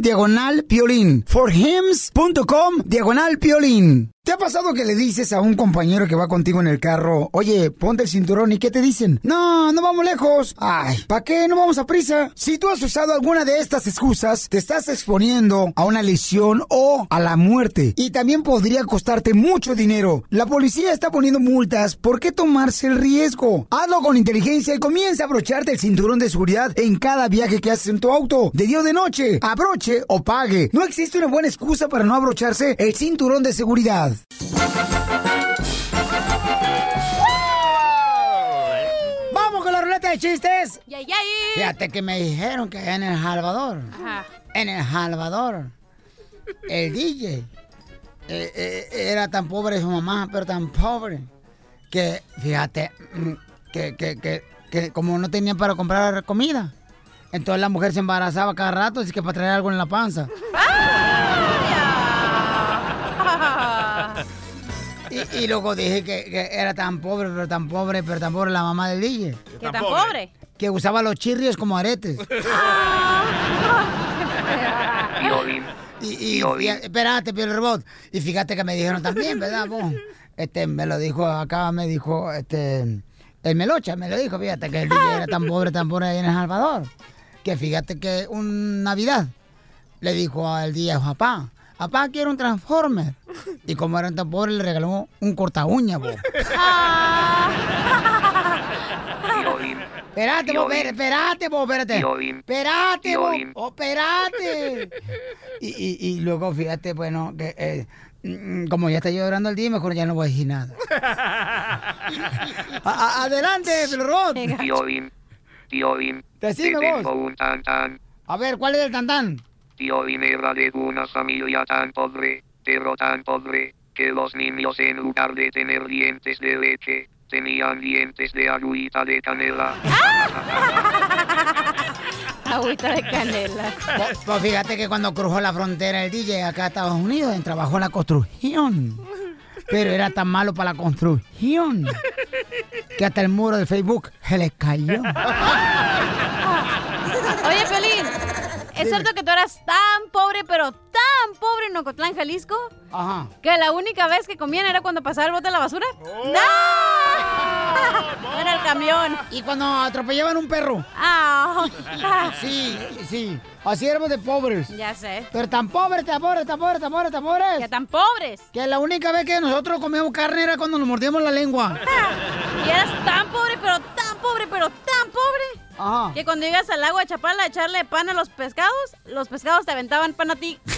diagonal piolín. forhims.com diagonal piolín. ¿Te ha pasado que le dices a un compañero que va contigo en el carro, oye, ponte el cinturón y qué te dicen? No, no vamos lejos. Ay, ¿para qué? No vamos a prisa. Si tú has usado alguna de estas excusas, te estás exponiendo a una lesión o a la muerte. Y también podría costarte mucho dinero. La policía está poniendo multas. ¿Por qué tomarse el riesgo? Hazlo con inteligencia y comienza a abrocharte el cinturón de seguridad en cada viaje que haces en tu auto. De día o de noche. Abroche o pague. No existe una buena excusa para no abrocharse el cinturón de seguridad. ¡Vamos con la ruleta de chistes! ¡Yay, yay! Fíjate que me dijeron que en El Salvador, Ajá. en El Salvador, el DJ eh, eh, era tan pobre su mamá, pero tan pobre, que fíjate, mm, que, que, que, que como no tenían para comprar comida, entonces la mujer se embarazaba cada rato, así que para traer algo en la panza. Y, y luego dije que, que era tan pobre, pero tan pobre, pero tan pobre la mamá del DJ. ¿Qué tan pobre? Que usaba los chirrios como aretes. Y, y, y- espérate, Pio Robot. Y fíjate que me dijeron también, ¿verdad, vos? Este, me lo dijo acá, me dijo, este, el Melocha me lo dijo, fíjate que el DJ era tan pobre, tan pobre ahí en El Salvador. Que fíjate que un Navidad le dijo al DJ, papá, papá, quiero un Transformer. Y como eran tan pobres, le regaló un corta uña, vos. Espérate, vos, espérate, espérate, vos, espérate. Espérate, vos, oh, espérate. Y, y, y luego, fíjate, bueno, que eh, mm, como ya está llorando el día, mejor ya no voy a decir nada. A- a- adelante, Robot. Tío Bim, tío Bim, te vos. tengo un tan tan. A ver, ¿cuál es el tantán? Tío Bim era de una familia tan pobre, pero tan pobre, que los niños en lugar de tener dientes de leche, tenían dientes de agüita de canela. Agüita de canela. Pues, pues fíjate que cuando cruzó la frontera el DJ acá a Estados Unidos, él trabajó en la construcción. Pero era tan malo para la construcción que hasta el muro de Facebook se le cayó. Oye, Pelín, ¿es cierto que tú eras tan pobre, pero tan pobre en Ocotlán, Jalisco? Ajá. Que la única vez que comían era cuando pasaba el bote de la basura. ¡No! En el camión. Y cuando atropellaban un perro. Ah. Sí, sí. Así éramos de pobres. Ya sé. Pero tan pobres, tan pobres, tan pobres, tan pobres, tan pobres. Que tan pobres. Que la única vez que nosotros comíamos carne era cuando nos mordíamos la lengua. Y eras tan pobre, pero tan pobre, pero tan pobre. Ajá. Que cuando ibas al agua a Chapala a echarle pan a los pescados, los pescados te aventaban pan a ti.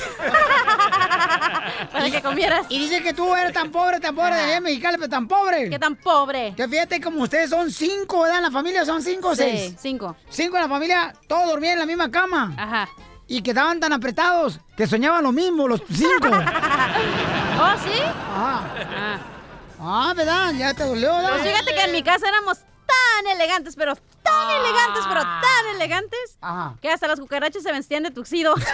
Para que comieras. Y dice que tú eres tan pobre, tan pobre de allá en Mexicali, pero tan pobre. ¿Qué tan pobre? Que fíjate como ustedes son cinco, ¿verdad? En la familia son cinco o Sí, seis. cinco. Cinco en la familia, todos dormían en la misma cama. Ajá. Y quedaban tan apretados que soñaban lo mismo, los cinco. ¿Oh, sí? Ajá. Ah. Ah, ¿verdad? Ya te dolió, ¿verdad? Pues fíjate que en mi casa éramos tan elegantes, pero tan elegantes, pero tan elegantes, Ajá. que hasta las cucarachas se vestían de tuxido.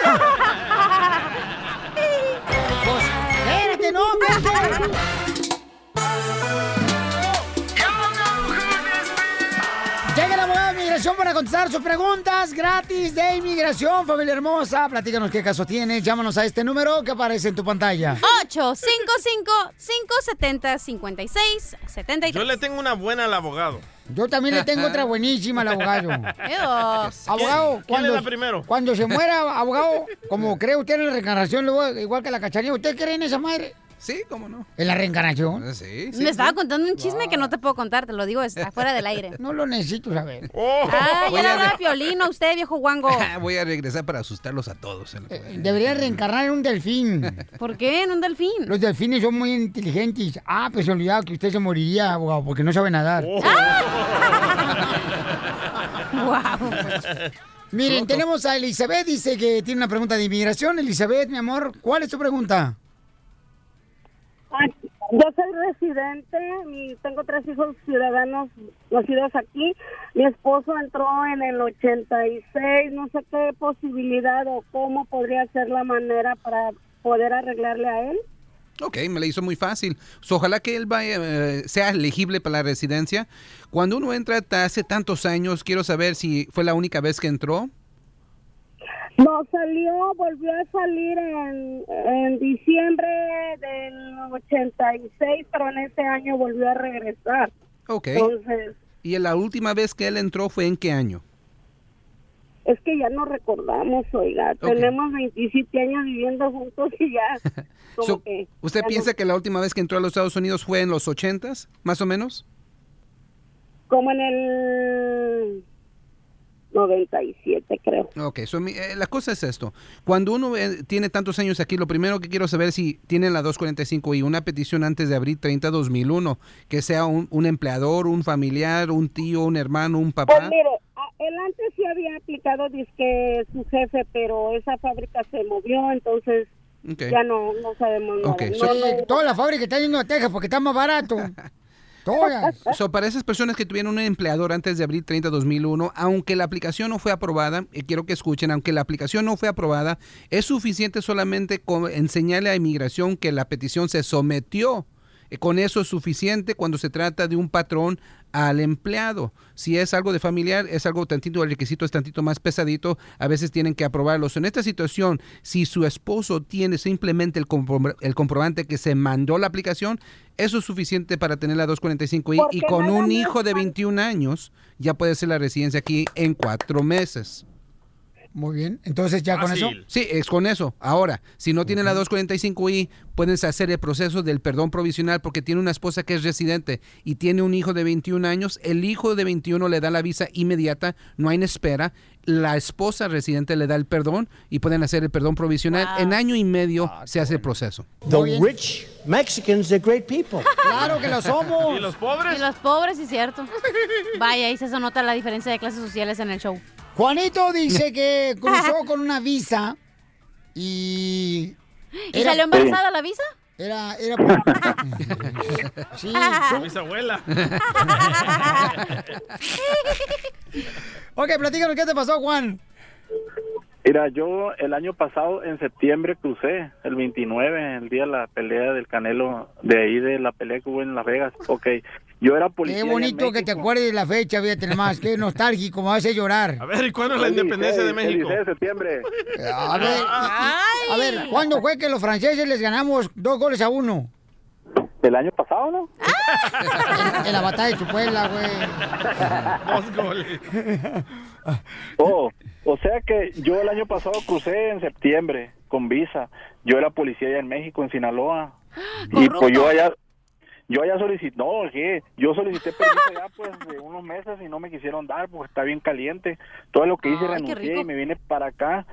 Pues, espérate, no. Llega la abogada de inmigración para contestar sus preguntas gratis de inmigración, familia hermosa. Platícanos qué caso tienes. Llámanos a este número que aparece en tu pantalla. 855-570-5673. Yo le tengo una buena al abogado. Yo también le tengo otra buenísima al abogado. Abogado, ¿Quién cuando, le da primero? cuando se muera, abogado, como cree usted en la reencarnación, luego, igual que la cachanilla, ¿usted cree en esa madre? Sí, cómo no. ¿En la reencarnación? Sí, Me estaba contando un chisme que no te puedo contar, te lo digo, está fuera del aire. No lo necesito saber. Ah, Voy ya hablaba re- Piolín a usted, viejo guango. Voy a regresar para asustarlos a todos. en la- Debería reencarnar en un delfín. ¿Por qué en un delfín? Los delfines son muy inteligentes. Ah, pues se olvidaba que usted se moriría, abogado, porque no sabe nadar. Wow. Miren, tenemos a Elizabeth, dice que tiene una pregunta de inmigración. Elizabeth, mi amor, ¿cuál es tu pregunta? Yo soy residente, mi- tengo tres hijos ciudadanos nacidos aquí. Mi esposo entró en el 86, no sé qué posibilidad o cómo podría ser la manera para poder arreglarle a él. Ok, me la hizo muy fácil. Ojalá que él vaya, eh, sea elegible para la residencia. Cuando uno entra hace tantos años, quiero saber si fue la única vez que entró. No, salió, volvió a salir en, en diciembre del 86, pero en ese año volvió a regresar. Ok. Entonces, ¿Y la última vez que él entró fue en qué año? es que ya no recordamos, oiga, tenemos 27 años viviendo juntos y ya, como So, que... ¿Usted ya no- piensa que la última vez que entró a los Estados Unidos fue en los 80s, más o menos? como en el 97, creo. Ok, so, mi- eh, la cosa es esto. Cuando uno eh, tiene tantos años aquí, lo primero que quiero saber es si tienen la 245 y una petición antes de abril 30 2001, que sea un, un empleador, un familiar, un tío, un hermano, un Pues papá. mire, a- él antes sí había aplicado disque su jefe, pero esa fábrica se movió, entonces Ok. ya no, no sabemos nada. Ok, No, so- no, Toda la fábrica está yendo a Texas porque está más barato. Todas. So, para esas personas que tuvieron un empleador antes de abril 30 2001, aunque la aplicación no fue aprobada, y quiero que escuchen, aunque la aplicación no fue aprobada, es suficiente solamente con enseñarle a inmigración que la petición se sometió. Eh, Con eso es suficiente cuando se trata de un patrón al empleado. Si es algo de familiar, es algo tantito, el requisito es tantito más pesadito, a veces tienen que aprobarlos. En esta situación, si su esposo tiene simplemente el, compro- el comprobante que se mandó la aplicación, eso es suficiente para tener la 245I y con un hijo de 21 años ya puede ser la residencia aquí en cuatro meses. Muy bien, entonces ya con eso. Sí, es con eso. Ahora, si no tiene la 245I, puedes hacer el proceso del perdón provisional porque tiene una esposa que es residente y tiene un hijo de 21 años. El hijo de 21 le da la visa inmediata, no hay en espera. La esposa residente le da el perdón y pueden hacer el perdón provisional. En año y medio se hace el proceso. The rich Mexicans, they're great people. Claro que lo somos. ¿Y los pobres? Y los pobres, sí, cierto. Vaya, ahí se nota la diferencia de clases sociales en el show. Juanito dice que cruzó con una visa y... ¿Y salió embarazada la visa? Era, era por... Sí. Con bisabuela. ok, platícanos, ¿qué te pasó, Juan? Mira, yo el año pasado en septiembre crucé, el 29, el día de la pelea del Canelo, de ahí de la pelea que hubo en Las Vegas. Ok, yo era policía. Qué bonito que te México. acuerdes de la fecha, fíjate nomás. Qué nostálgico, me hace llorar. A ver, ¿y cuándo es la independencia de 16, el México? 16 de septiembre. A ver, a ver, ¿cuándo fue que los franceses les ganamos dos goles a uno? El año pasado, ¿no? En, en la batalla de Chupuela, güey. Dos goles. Oh, o sea que yo el año pasado crucé en septiembre con visa. Yo era policía allá en México, en Sinaloa. Y pues yo allá, yo allá solicité, no, ¿qué? yo solicité permiso ya pues de unos meses y no me quisieron dar porque está bien caliente. Todo lo que hice Ay, renuncié y me vine para acá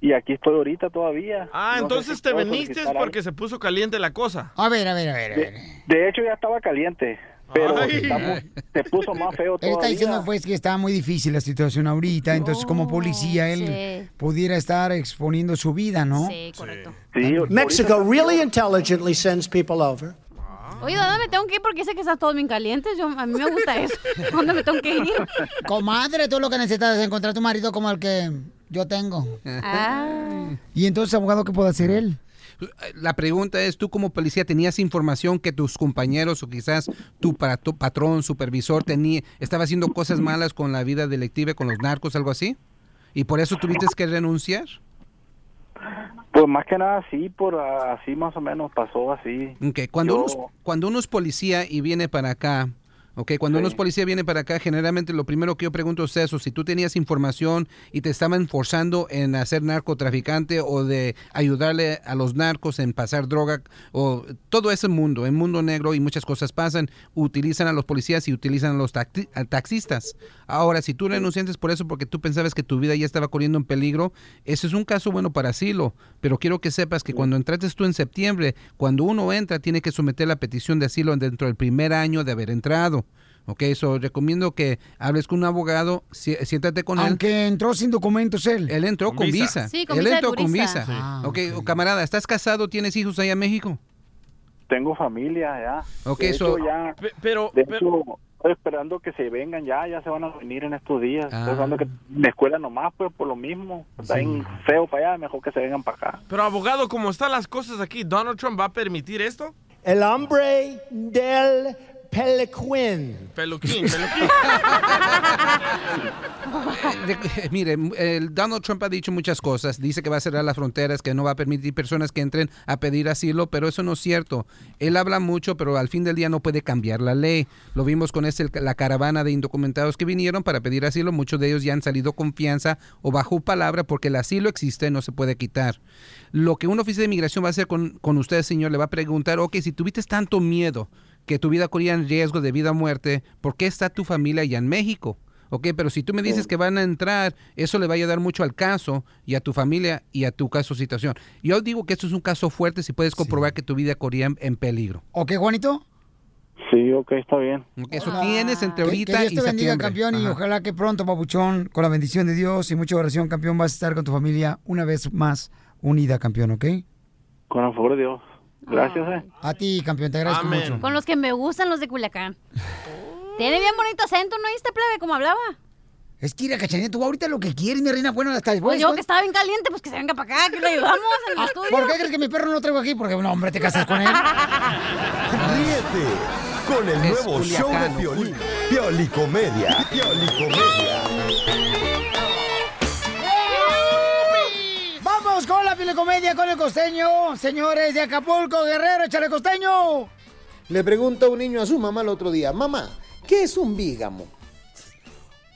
y aquí estoy ahorita todavía. Ah, No entonces si te viniste porque se puso caliente la cosa. A ver, a ver, a ver. a ver. De, de hecho ya estaba caliente, pero estamos- se puso más feo Él todavía. está diciendo pues que está muy difícil la situación ahorita, entonces como policía él sí. pudiera estar exponiendo su vida, ¿no? Sí, correcto. Sí, ahorita- Mexico really intelligently sends people over. Oye, ¿dónde me tengo que ir? Porque sé que están todos bien calientes. Yo, a mí me gusta eso. ¿Dónde me tengo que ir? Comadre, todo lo que necesitas es encontrar tu marido como el que yo tengo. Ah. Y entonces, abogado, ¿qué puede hacer él? La pregunta es, ¿tú como policía tenías información que tus compañeros o quizás tu, patrón, supervisor, tenía, estaba haciendo cosas malas con la vida delictiva, con los narcos, algo así? ¿Y por eso tuviste que renunciar? Pues más que nada sí, por así más o menos pasó así. Ok, Cuando, Yo- uno, cuando uno es policía y viene para acá, ok, cuando uno es policía y viene para acá, generalmente lo primero que yo pregunto es eso, si tú tenías información y te estaban forzando en hacer narcotraficante o de ayudarle a los narcos en pasar droga o todo ese mundo, en mundo negro y muchas cosas pasan, utilizan a los policías y utilizan a los taxi- a taxistas. Ahora, si tú renunciaste por eso porque tú pensabas que tu vida ya estaba corriendo en peligro, ese es un caso bueno para asilo, pero quiero que sepas que cuando entraste tú en septiembre, cuando uno entra, tiene que someter la petición de asilo dentro del primer año de haber entrado. Ok, eso recomiendo que hables con un abogado, si- siéntate con él. Aunque entró sin documentos él. Él entró Con con visa. visa. Sí, con él visa entró con visa. Sí. Ah, ok, camarada, ¿estás casado? ¿Tienes hijos allá en México? Tengo familia ya. Ok, de so- hecho, ya, pero, de hecho, estoy esperando que se vengan ya, ya se van a venir en estos días. Estoy esperando que en la escuela nomás, pues por lo mismo. Está bien feo para allá, mejor que se vengan para acá. Pero abogado, como están las cosas aquí, ¿Donald Trump va a permitir esto? El hombre del Pelequín. Peluquín, peluquín. Eh, Mire, el Donald Trump ha dicho muchas cosas. Dice que va a cerrar las fronteras, que no va a permitir personas que entren a pedir asilo, pero eso no es cierto. Él habla mucho, pero al fin del día no puede cambiar la ley. Lo vimos con ese, la caravana de indocumentados que vinieron para pedir asilo. Muchos de ellos ya han salido confianza o bajo palabra porque el asilo existe, no se puede quitar. Lo que un oficial de inmigración va a hacer con, con usted, señor, le va a preguntar, ok, si tuviste tanto miedo que tu vida corría en riesgo de vida o muerte, ¿por qué está tu familia allá en México? Ok, pero si tú me dices que van a entrar, eso le va a ayudar mucho al caso y a tu familia y a tu caso situación. Yo digo que esto es un caso fuerte si puedes comprobar que tu vida corría en, en peligro. ¿Ok, Juanito? Sí, ok, está bien. Eso tienes entre ahorita que Dios y te bendiga, septiembre. campeón, y ojalá que pronto, papuchón, con la bendición de Dios y mucha oración, campeón, vas a estar con tu familia una vez más unida, campeón, ¿ok? Con el favor de Dios. Gracias, eh. A ti, campeón, te agradezco mucho. Con los que me gustan los de Culiacán. Tiene bien bonito acento, ¿no oíste, plebe, como hablaba? Es que, mira, cachanilla, tú ahorita lo que quieres, mi reina, bueno, hasta después. Pues yo que estaba bien caliente, pues que se venga para acá, que lo ayudamos en el Ah, estudio. ¿Por qué crees que mi perro no lo traigo aquí? Porque, un hombre, te casas con él. Ríete con el Es nuevo show de Piolín. Piolicomedia. Piolicomedia. Comedia con el costeño. Señores de Acapulco, Guerrero, échale costeño. Le pregunta un niño a su mamá el otro día, mamá, ¿qué es un bígamo?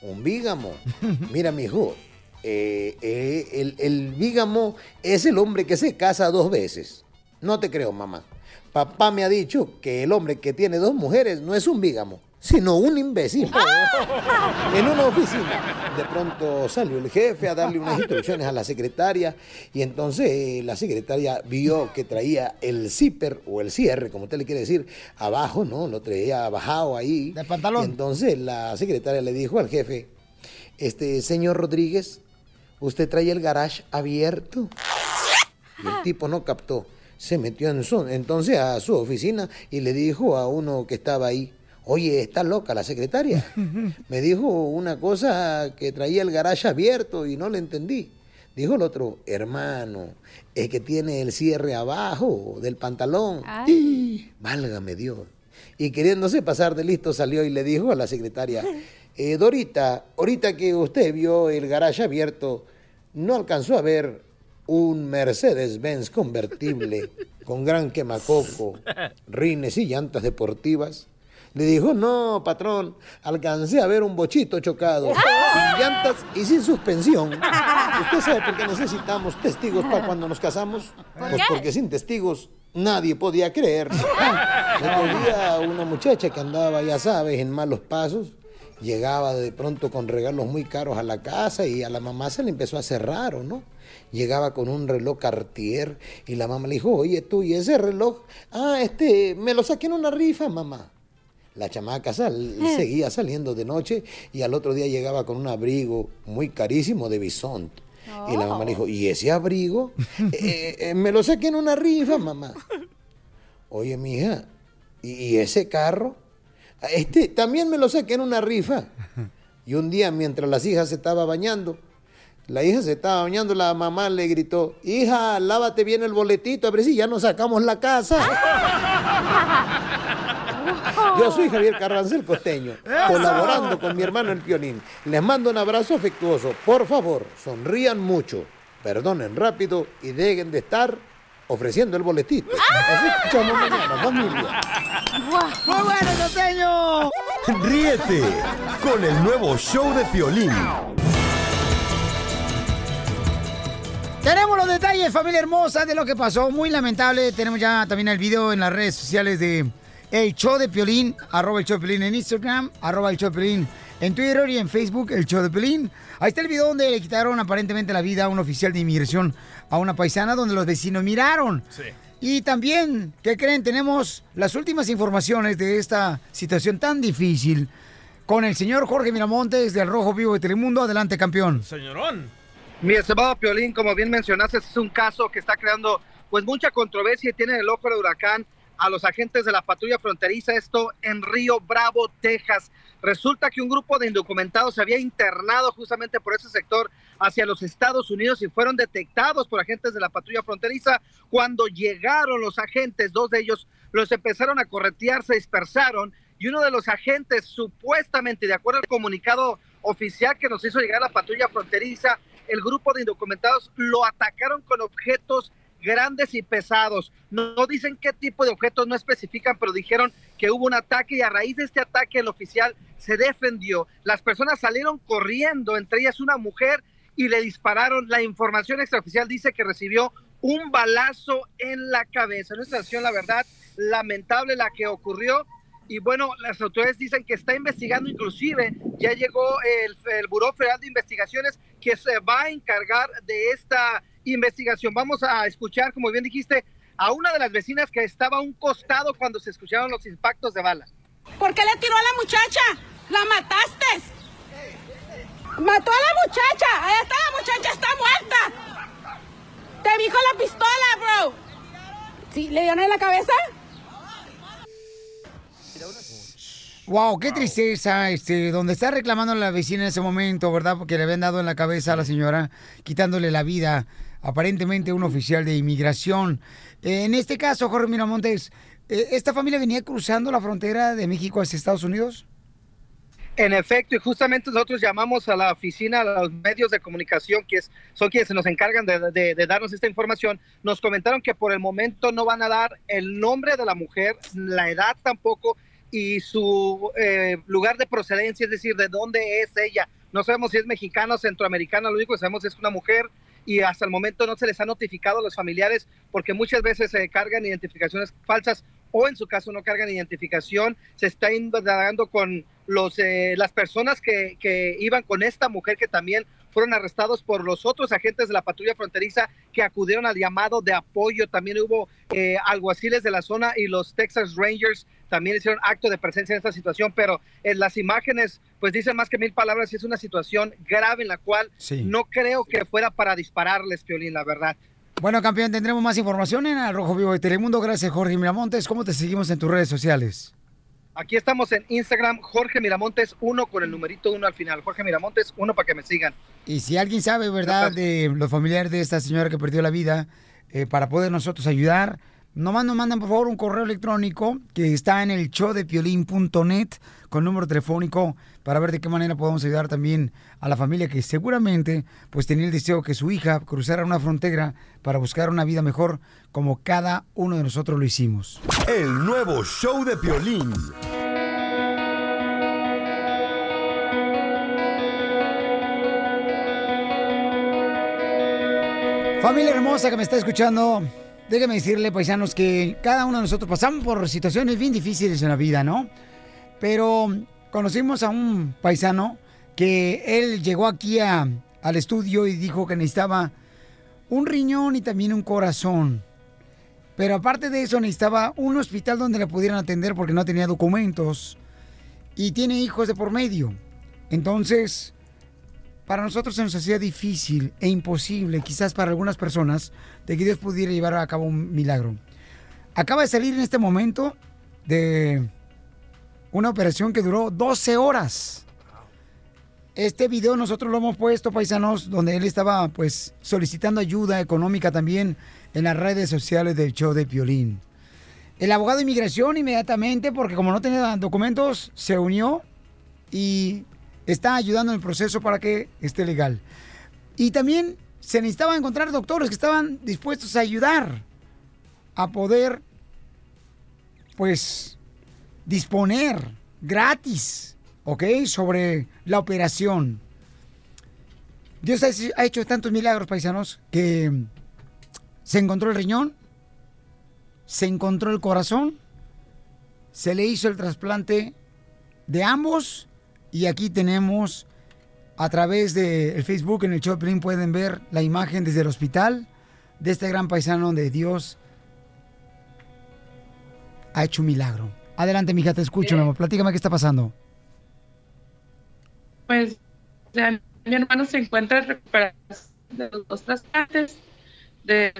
Un bígamo. Mira, mijo, eh, eh, el, el bígamo es el hombre que se casa dos veces. No te creo, mamá. Papá me ha dicho que el hombre que tiene dos mujeres no es un bígamo, sino un imbécil. En una oficina, de pronto salió el jefe a darle unas instrucciones a la secretaria y entonces eh, la secretaria vio que traía el zipper o el cierre, como usted le quiere decir, abajo, ¿no? Lo traía bajado ahí. De pantalón. Y entonces la secretaria le dijo al jefe, este, señor Rodríguez, usted trae el garage abierto. Y el tipo no captó. se metió en entonces a su oficina y le dijo a uno que estaba ahí, oye, está loca la secretaria. Me dijo una cosa que traía el garaje abierto y no le entendí. Dijo el otro, hermano, es que tiene el cierre abajo del pantalón. ¡Ih! Válgame Dios. Y queriéndose pasar de listo salió y le dijo a la secretaria, eh, Dorita, ahorita que usted vio el garaje abierto, ¿no alcanzó a ver un Mercedes-Benz convertible con gran quemacoco, rines y llantas deportivas? Le dijo, no, patrón, alcancé a ver un bochito chocado, sin llantas y sin suspensión. ¿Usted sabe por qué necesitamos testigos para cuando nos casamos? ¿Por Pues porque sin testigos nadie podía creer. Día una muchacha que andaba, ya sabes, en malos pasos, llegaba de pronto con regalos muy caros a la casa y a la mamá se le empezó a hacer raro, ¿no? Llegaba con un reloj Cartier y la mamá le dijo, oye tú, ¿y ese reloj? Ah, este, me lo saqué en una rifa, mamá. La chamaca sal- seguía saliendo de noche y al otro día llegaba con un abrigo muy carísimo de bisont. Y la mamá le dijo, ¿y ese abrigo? "Eh, eh, me lo saqué en una rifa, mamá. Oye, mija, ¿y, y ese carro? Este, también me lo saqué en una rifa. Y un día, mientras las hijas se estaban bañando, la hija se estaba bañando, la mamá le gritó, hija, lávate bien el boletito, a ver si ya nos sacamos la casa. Yo soy Javier Carranza el Costeño, colaborando con mi hermano el Pionín. Les mando un abrazo afectuoso. Por favor, sonrían mucho, perdonen rápido y dejen de estar ofreciendo el boletito. Nos escuchamos mañana, familia. ¡Muy bueno, costeño! Ríete con el nuevo show de Piolín. Tenemos los detalles, familia hermosa, de lo que pasó. Muy lamentable. Tenemos ya también el video en las redes sociales de El Show de Piolín, arroba el Show de Piolín en Instagram, arroba el Show de Piolín en Twitter y en Facebook, El Show de Piolín. Ahí está el video donde le quitaron aparentemente la vida a un oficial de inmigración a una paisana, donde los vecinos miraron. Y también, ¿qué creen? Tenemos las últimas informaciones de esta situación tan difícil con el señor Jorge Miramontes del Rojo Vivo de Telemundo. Adelante, campeón. Señorón. Mi estimado Piolín, como bien mencionaste, es un caso que está creando pues mucha controversia y tiene en el ojo de huracán a los agentes de la patrulla fronteriza, esto en Río Bravo, Texas. Resulta que un grupo de indocumentados se había internado justamente por ese sector hacia los Estados Unidos y fueron detectados por agentes de la patrulla fronteriza. Cuando llegaron los agentes, dos de ellos los empezaron a corretear, se dispersaron y uno de los agentes supuestamente, de acuerdo al comunicado oficial que nos hizo llegar la patrulla fronteriza, el grupo de indocumentados lo atacaron con objetos grandes y pesados. No, dicen qué tipo de objetos, no especifican, pero dijeron que hubo un ataque y a raíz de este ataque el oficial se defendió. Las personas salieron corriendo, entre ellas una mujer, y le dispararon. La información extraoficial dice que recibió un balazo en la cabeza. Una situación, la verdad, lamentable la que ocurrió. Y bueno, las autoridades dicen que está investigando, inclusive ya llegó el, el Buró Federal de Investigaciones que se va a encargar de esta investigación. Vamos a escuchar, como bien dijiste, a una de las vecinas que estaba a un costado cuando se escucharon los impactos de bala. ¿Por qué le tiró a la muchacha? ¡La mataste! ¡Mató a la muchacha! ¡Esta la muchacha está muerta! ¡Te dijo la pistola, bro! ¿Sí? ¿Le dieron en la cabeza? Wow, qué tristeza, este, donde está reclamando la vecina en ese momento, ¿verdad? Porque le habían dado en la cabeza a la señora, quitándole la vida, aparentemente un oficial de inmigración. En este caso, Jorge Miramontes, eh, ¿esta familia venía cruzando la frontera de México hacia Estados Unidos? En efecto, y justamente nosotros llamamos a la oficina, a los medios de comunicación, que es, son quienes se nos encargan de, de- de darnos esta información, nos comentaron que por el momento no van a dar el nombre de la mujer, la edad tampoco, y su eh, lugar de procedencia, es decir, de dónde es ella. No sabemos si es mexicana o centroamericana, lo único que sabemos es que es una mujer y hasta el momento no se les ha notificado a los familiares porque muchas veces se cargan identificaciones falsas o en su caso no cargan identificación. Se está indagando con los, eh, las personas que, que iban con esta mujer que también fueron arrestados por los otros agentes de la patrulla fronteriza que acudieron al llamado de apoyo. También hubo eh, alguaciles de la zona y los Texas Rangers también hicieron acto de presencia en esta situación, pero en las imágenes pues dicen más que mil palabras y es una situación grave en la cual Sí. no creo que fuera para dispararles, Piolín, la verdad. Bueno, campeón, tendremos más información en el Rojo Vivo de Telemundo. Gracias, Jorge Miramontes. ¿Cómo te seguimos en tus redes sociales? Aquí estamos en Instagram, Jorge Miramontes 1 con el numerito 1 al final. Jorge Miramontes 1 para que me sigan. Y si alguien sabe, ¿verdad?, de los familiares de esta señora que perdió la vida, eh, para poder nosotros ayudar, nomás nos mandan, por favor, un correo electrónico que está en el showdepiolín.net con número telefónico para ver de qué manera podemos ayudar también a la familia que seguramente pues tenía el deseo que su hija cruzara una frontera para buscar una vida mejor como cada uno de nosotros lo hicimos. El nuevo show de Piolín. Familia hermosa que me está escuchando, déjeme decirle, paisanos, que cada uno de nosotros pasamos por situaciones bien difíciles en la vida, ¿no? Pero conocimos a un paisano que él llegó aquí a- al estudio y dijo que necesitaba un riñón y también un corazón. Pero aparte de eso necesitaba un hospital donde le pudieran atender porque no tenía documentos y tiene hijos de por medio. Entonces, para nosotros se nos hacía difícil e imposible, quizás para algunas personas, de que Dios pudiera llevar a cabo un milagro. Acaba de salir en este momento de una operación que duró 12 horas. Este video nosotros lo hemos puesto, paisanos, donde él estaba pues solicitando ayuda económica también en las redes sociales del show de Piolín. El abogado de inmigración inmediatamente, porque como no tenía documentos, se unió y está ayudando en el proceso para que esté legal. Y también se necesitaba encontrar doctores que estaban dispuestos a ayudar a poder, pues, disponer gratis, ¿ok? Sobre la operación. Dios ha hecho tantos milagros, paisanos, que se encontró el riñón, se encontró el corazón, se le hizo el trasplante de ambos y aquí tenemos a través del Facebook en el de Piolín pueden ver la imagen desde el hospital de este gran paisano de Dios ha hecho un milagro. Adelante, mija, te escucho, mi amor. Platícame qué está pasando. Pues ya, mi hermano se encuentra en recuperación de los dos trasplantes. De,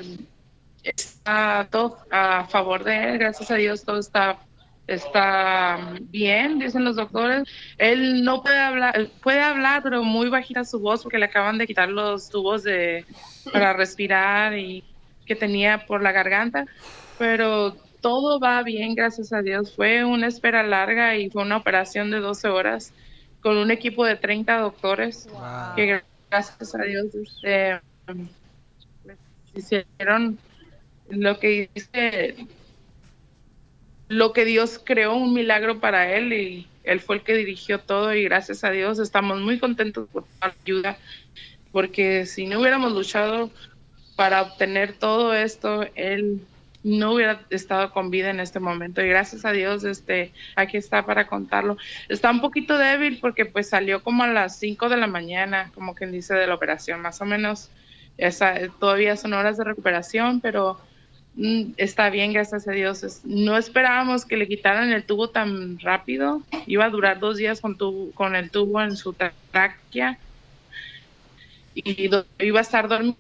está todo a favor de él, gracias a Dios todo está está bien, dicen los doctores. Él no puede hablar, puede hablar, pero muy bajita su voz porque le acaban de quitar los tubos de para respirar y que tenía por la garganta, pero todo va bien, gracias a Dios. Fue una espera larga y fue una operación de 12 horas con un equipo de 30 doctores que gracias a Dios este, hicieron lo que dice lo que Dios creó un milagro para él y él fue el que dirigió todo y gracias a Dios estamos muy contentos por la ayuda porque si no hubiéramos luchado para obtener todo esto él no hubiera estado con vida en este momento. Y gracias a Dios este aquí está para contarlo. Está un poquito débil porque pues salió como a las 5 de la mañana como quien dice de la operación. Más o menos esa, todavía son horas de recuperación pero está bien gracias a Dios. No esperábamos que le quitaran el tubo tan rápido. Iba a durar dos días con, tubo, con el tubo en su tráquea. Y iba a estar dormido.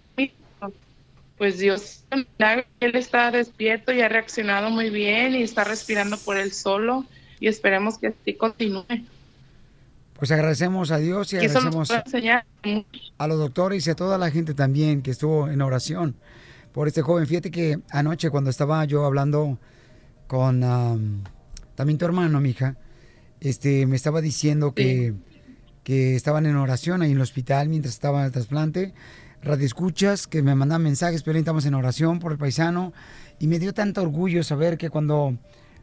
Pues Dios, él está despierto y ha reaccionado muy bien y está respirando por él solo. Y esperemos que así continúe. Pues agradecemos a Dios y agradecemos a los doctores y a toda la gente también que estuvo en oración por este joven. Fíjate que anoche cuando estaba yo hablando con am, también tu hermano, mija, este, me estaba diciendo que, que estaban en oración ahí en el hospital mientras estaba en el trasplante. Radio escuchas que me mandan mensajes, pero estamos en oración por el paisano. Y me dio tanto orgullo saber que cuando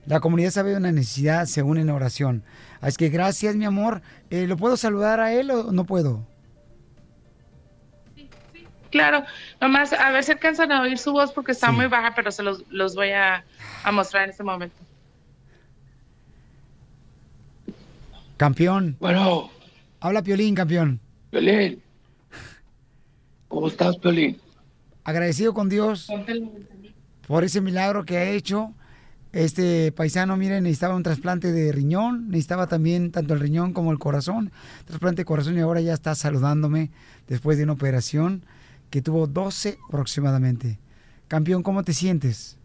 la comunidad sabe de una necesidad, se une en oración. Así que gracias, mi amor. Eh, ¿Lo puedo saludar a él o no puedo? Claro, nomás a ver si alcanzan a oír su voz porque está Sí. muy baja, pero se los, los voy a, a mostrar en este momento. Campeón. Bueno. Habla Piolín, campeón. Piolín. ¿Cómo estás, Piolín? Agradecido con Dios por ese milagro que ha hecho. Este paisano, miren, necesitaba un trasplante de riñón, necesitaba también tanto el riñón como el corazón, trasplante de corazón y ahora ya está saludándome después de una operación que tuvo 12 aproximadamente. Campeón, ¿cómo te sientes?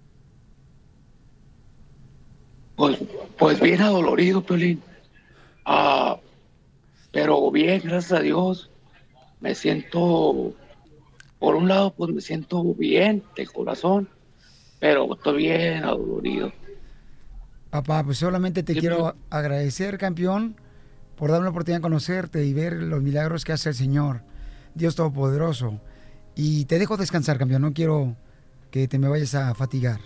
Pues, pues bien adolorido, Piolín. Ah, pero bien, gracias a Dios. Me siento, por un lado, pues me siento bien de corazón, pero estoy bien adolorido. Papá, pues solamente te quiero agradecer, campeón, por darme la oportunidad de conocerte y ver los milagros que hace el Señor, Dios Todopoderoso. Y te dejo descansar, campeón, no quiero que te me vayas a fatigar.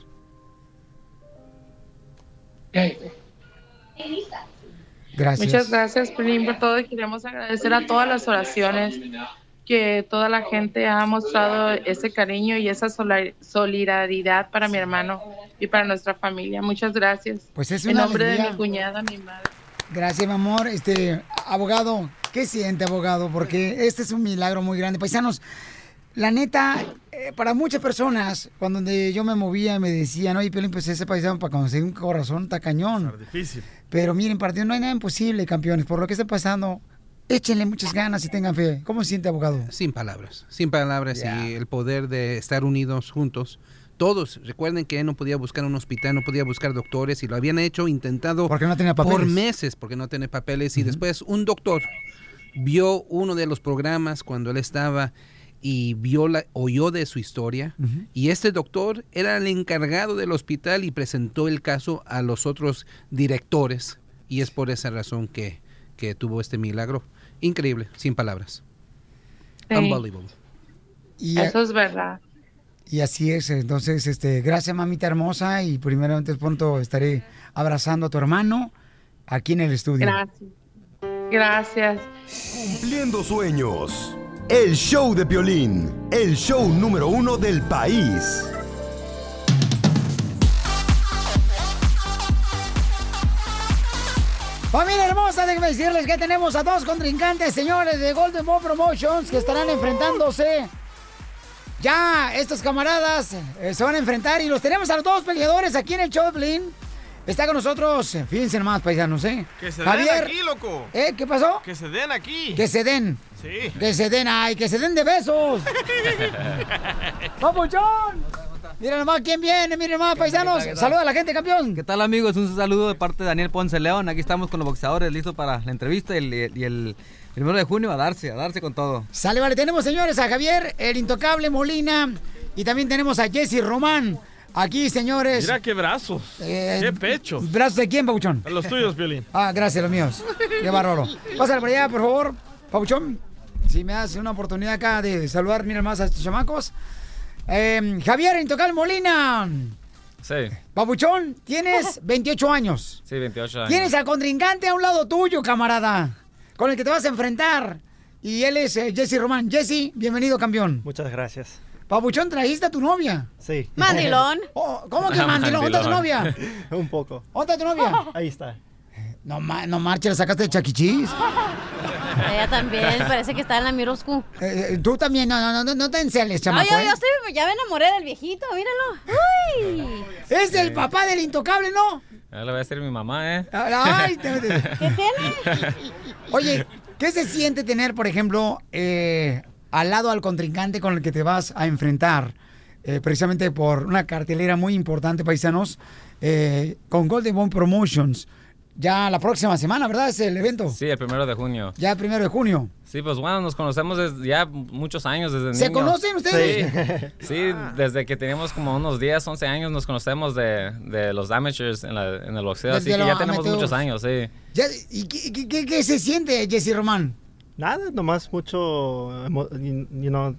Gracias. Muchas gracias, Pelín, por todo. Y queremos agradecer a todas las oraciones que toda la gente ha mostrado ese cariño y esa solidaridad para mi hermano y para nuestra familia. Muchas gracias. Pues es En una nombre de mi cuñada, mi madre. Gracias, mi amor. Este, abogado, ¿qué siente, abogado? Porque este es un milagro muy grande. Paisanos, la neta, eh, para muchas personas, cuando donde yo me movía y me decían, oye, Piolín, pues ese paisano para conseguir un corazón está cañón. Difícil. Pero miren, partido, no hay nada imposible, campeones. Por lo que está pasando, échenle muchas ganas y tengan fe. ¿Cómo se siente, abogado? Sin palabras, sin palabras y el poder de estar unidos juntos. Todos, recuerden que él no podía buscar un hospital, no podía buscar doctores y lo habían hecho, intentado Porque no tenía por meses porque no tenía papeles y después un doctor vio uno de los programas cuando él estaba y vio la, oyó de su historia y este doctor era el encargado del hospital y presentó el caso a los otros directores y es por esa razón que, que tuvo este milagro. Increíble, sin palabras. Sí. Unbelievable. Y, Eso es verdad. y así es. Entonces, este, gracias, mamita hermosa. Y primeramente, pronto estaré abrazando a tu hermano aquí en el estudio. Gracias. Gracias. Cumpliendo sueños. El show de Piolín, el show número uno del país. Familia hermosa, déjenme decirles que tenemos a dos contrincantes, señores, de Golden Ball Promotions, que estarán enfrentándose. Ya, estos camaradas eh, se van a enfrentar y los tenemos a los dos peleadores aquí en el show de Blin. Está con nosotros, fíjense nomás, paisanos, ¿eh? Que se Javier, den aquí, loco. ¿Eh? ¿Qué pasó? Que se den aquí. Que se den. Sí. Que se den, ay, que se den de besos. ¡Papuchón! Miren nomás quién viene, miren nomás, paisanos. Saluda a la gente, campeón. ¿Qué tal amigos? Un saludo de parte de Daniel Ponce León. Aquí estamos con los boxeadores listos para la entrevista y el, y el primero de junio a darse, a darse con todo. Sale, vale. Tenemos, señores, a Javier, el intocable Molina. Y también tenemos a Jesse Román. Aquí, señores. Mira qué brazos. Eh, qué pecho. ¿Brazos de quién, Pabuchón? Los tuyos, Violín. Ah, gracias, los míos. Qué bárbaro. Pásale por allá, por favor. Pabuchón, si me das una oportunidad acá de saludar, mira más a estos chamacos. Eh, Javier Intocable Molina. Sí, Pabuchón, tienes 28 años. sí, 28 años. Tienes al contrincante a un lado tuyo, camarada, con el que te vas a enfrentar. Y él es eh, Jesse Román. Jesse, bienvenido, campeón. Muchas gracias. Pabuchón, trajiste a tu novia. Sí. Mandilón. Oh, ¿Cómo que mandilón? ¿Dónde está tu novia? Un poco. ¿Dónde está tu novia? Ahí está. No, ma- no marches, la sacaste de Chaquichis. Ella también, parece que está en la Miroscu. Eh, tú también, no, no, no, no te enceles, Ay, chamaco. yo, ¿eh? yo estoy, ya me enamoré del viejito, míralo. Uy. Es el papá del intocable, ¿no? Ya le voy a decir a mi mamá, ¿eh? Ay, te- te- ¿Qué tiene? Oye, ¿qué se siente tener, por ejemplo, eh, al lado al contrincante con el que te vas a enfrentar? eh, precisamente por una cartelera muy importante, paisanos, eh, con Golden Bone Promotions. Ya la próxima semana, ¿verdad? Es el evento. Sí, el primero de junio. Ya el primero de junio. Sí, pues bueno, nos conocemos desde ya muchos años, desde ¿Se niño. conocen ustedes? Sí, sí, desde que teníamos como unos 10, 11 años nos conocemos de, de los amateurs en, la- en el boxeo, así que ya tenemos amateurs. muchos años, sí. ¿Y qué- qué se siente, Jesse Román? Nada, nomás mucho, you know,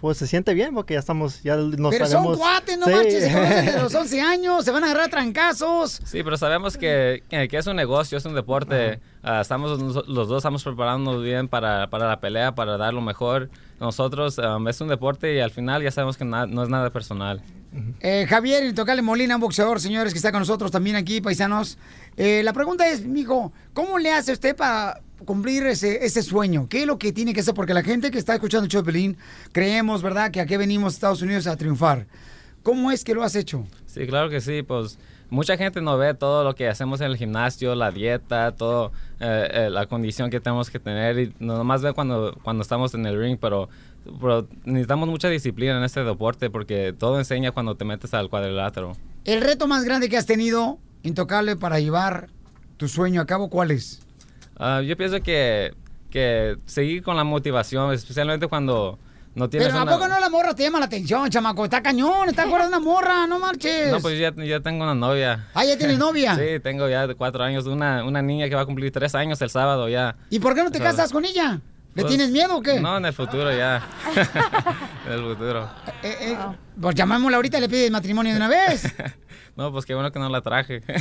pues se siente bien porque ya estamos, ya nos Pero sabemos. son cuates, no Sí. desde los 11 años, se van a agarrar trancazos. Sí, pero sabemos que, que- es un negocio, es un deporte. Ah, estamos los dos estamos preparándonos bien para, para la pelea, para dar lo mejor. Nosotros um, es un deporte y al final ya sabemos que no es nada personal. Eh, Javier Tocale Molina, un boxeador, señores, que está con nosotros también aquí, paisanos. Eh, la pregunta es, mijo, ¿cómo le hace usted para cumplir ese, ese sueño? ¿Qué es lo que tiene que hacer? Porque la gente que está escuchando el show de Pelín, creemos, ¿verdad?, que aquí venimos a Estados Unidos a triunfar. ¿Cómo es que lo has hecho? Sí, claro que sí, pues mucha gente no ve todo lo que hacemos en el gimnasio, la dieta, todo, eh, eh, la condición que tenemos que tener. Y nomás ve cuando, cuando estamos en el ring, pero, pero necesitamos mucha disciplina en este deporte porque todo enseña cuando te metes al cuadrilátero. El reto más grande que has tenido, Intocable, para llevar tu sueño a cabo, ¿cuál es? Ah, yo pienso que, que seguir con la motivación, especialmente cuando no tienes Pero ¿a una- poco no la morra te llama la atención, chamaco? Está cañón, está acuerdas de una morra, no marches. No, pues ya, ya tengo una novia. Ah, ¿ya tienes novia? Sí, tengo ya de cuatro años, una, una niña que va a cumplir tres años el sábado ya. ¿Y por qué no te casas con ella? ¿Le Pues, tienes miedo o qué? No, en el futuro ya. en el futuro. Eh, eh, Pues llamémosla ahorita y le pides matrimonio de una vez. No, pues qué bueno que no la traje.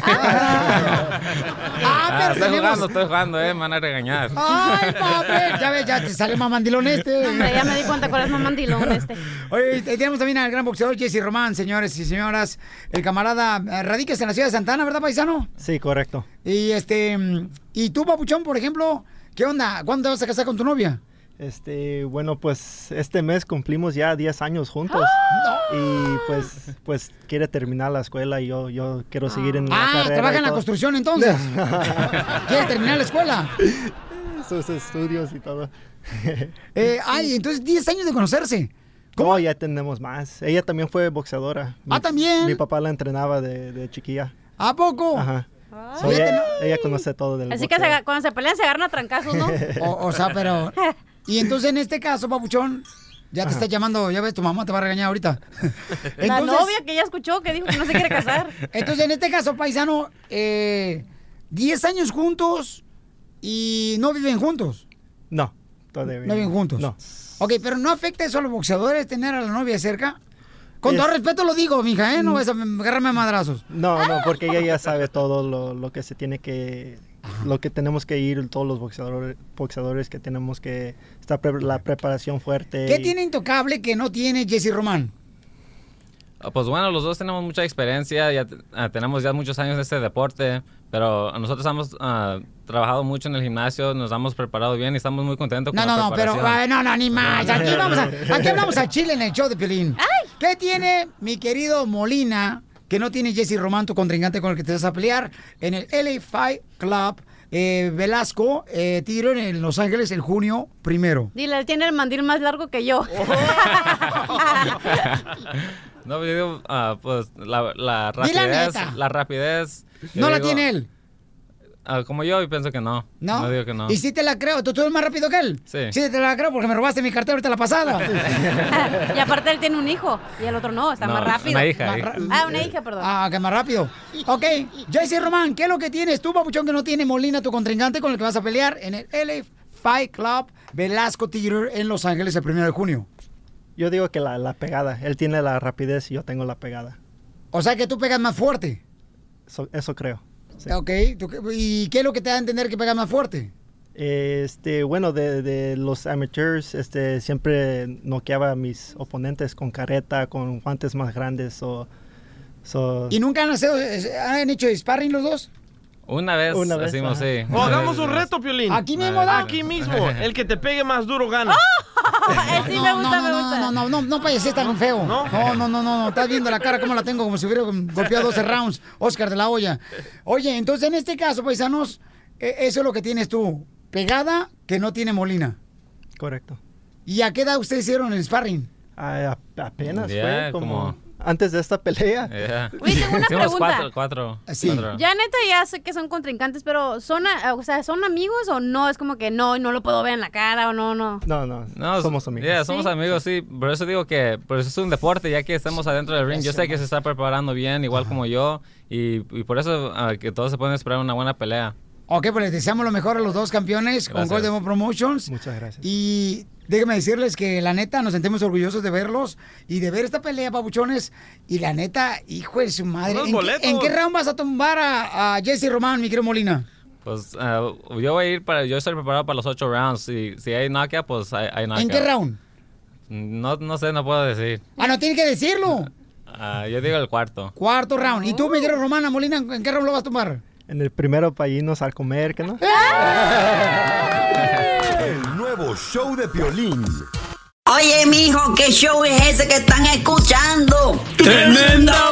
Ah, pero estoy tenemos- jugando, estoy jugando, eh, me van a regañar. Ay, papi, ya ves, ya te sale más mandilón este. Hombre, ya me di cuenta cuál es más mandilón este. Oye, te- tenemos también al gran boxeador Jesse Román, señores y señoras. El camarada eh, radicas en la ciudad de Santana, ¿verdad, paisano? Sí, correcto. Y este, mm, y tú, papuchón, por ejemplo, ¿qué onda? ¿Cuándo te vas a casar con tu novia? Este, bueno, pues este mes cumplimos ya 10 años juntos. Y pues, pues quiere terminar la escuela y yo, yo quiero seguir en la Ah, carrera. trabaja y en la construcción entonces. ¿Quiere terminar la escuela? Sus estudios y todo. Eh, ay, entonces 10 años de conocerse. ¿Cómo? ya tenemos más. Ella también fue boxeadora. Ah, ¿también? Mi papá la entrenaba de, de chiquilla. ¿A poco? Ajá. Ah. So, ella, ella conoce todo del Así que se cuando se pelean se agarran a trancazos, ¿no? O, o sea, pero. Y entonces en este caso, papuchón, ya te está llamando, ya ves, tu mamá te va a regañar ahorita. La novia que ya escuchó que dijo que no se quiere casar. Entonces, en este caso, paisano, eh, 10 años juntos y no viven juntos. No, todavía. No viven juntos. No. Ok, pero ¿no afecta eso a los boxeadores tener a la novia cerca? Con Es- todo respeto lo digo, mija, ¿eh? No vas a agarrarme a madrazos. No, no, porque ella ya sabe todo lo, lo que se tiene que, lo que tenemos que ir, todos los boxeadores, boxeadores que tenemos que estar pre- la preparación fuerte. ¿Qué y- tiene intocable que no tiene Jesse Román? Ah, Pues bueno, los dos tenemos mucha experiencia, ya te- ah, tenemos ya muchos años en este deporte, pero nosotros hemos ah, trabajado mucho en el gimnasio, nos hemos preparado bien y estamos muy contentos No, con no, la no, pero preparación. ay, no, no, ni más. Aquí vamos a, aquí hablamos a Chile en el show de Piolín. ¿Qué tiene mi querido Molina que no tiene Jesse Román, tu contrincante con el que te vas a pelear en el LA Fight Club eh, Velasco, eh, tiro en Los Ángeles el junio primero? Dile, él tiene el mandil más largo que yo. No, yo digo, ah, pues la, la Di la rapidez, la rapidez. ¿No la digo, tiene él? Ah, como yo, y pienso que no. ¿No? No digo que no. Y si te la creo, ¿tú, tú eres más rápido que él? Sí. Sí, te la creo porque me robaste mi cartera ahorita la pasada. y aparte él tiene un hijo y el otro no, está No, más rápido. una hija, Ah, una hija, perdón. Ah, que más rápido. Ok, Jesse Román, ¿qué es lo que tienes tú, papuchón, que no tiene Molina, tu contrincante con el que vas a pelear en el LA Fight Club Velasco Theater en Los Ángeles el primero de junio? Yo digo que la, la pegada. Él tiene la rapidez y yo tengo la pegada. O sea que tú pegas más fuerte. Eso, eso creo. Ok, ¿tú qué- ¿y qué es lo que te da a entender que pegas más fuerte? Este, bueno, de, de los amateurs, este, siempre noqueaba a mis oponentes con careta, con guantes más grandes. o so- ¿Y nunca han, hecho, han hecho sparring los dos? Una vez, Una vez, hacemos, ajá. sí. O hagamos un reto, Piolín. Aquí mismo, ¿da? Aquí mismo. El que te pegue más duro gana. sí no, me gusta, no, me no, gusta. No, no, no, no, no pareces tan feo. No, no, no, no, no, Estás viendo la cara como la tengo, como si hubiera golpeado 12 rounds. Oscar de la olla. Oye, entonces en este caso, paisanos, eh, eso es lo que tienes tú. Pegada que no tiene Molina. Correcto. ¿Y a qué edad ustedes hicieron el sparring? Ah, a- apenas Ya, fue como, como- antes de esta pelea. Yeah. Oye, tengo una pregunta. cuatro, cuatro. cuatro. Ya neta ya sé que son contrincantes, pero son, a- o sea, son amigos o no, es como que no, no lo puedo ver en la cara o no, no. No, no, No, somos amigos. yeah, somos ¿Sí? amigos, sí. Por eso digo que por eso es un deporte, ya que estamos adentro del ring. Yo sé que se está preparando bien, igual como yo. Y, y por eso ah, que todos se pueden esperar una buena pelea. Ok, pues les deseamos lo mejor a los dos campeones con Gracias. Golden Boy Promotions. Muchas gracias. Y déjenme decirles que la neta nos sentimos orgullosos de verlos y de ver esta pelea, papuchones. Y la neta, hijo de su madre. ¿En qué, en qué round vas a tumbar a, a Jesse Román, mi querido Molina? Pues ah, yo voy a ir para, yo estoy preparado para los ocho rounds. Si, si hay knockout, pues hay, hay knockout. ¿En qué round? No, no sé, no puedo decir. Ah, no, tienes que decirlo. Ah, yo digo el cuarto. Cuarto round. ¿Y tú, mi querido Román, a Molina, en qué round lo vas a tumbar? En el primero para irnos a comer, ¿que no? Nuevo show de Piolín. Oye, mijo, ¿qué show es ese que están escuchando? ¡Tremenda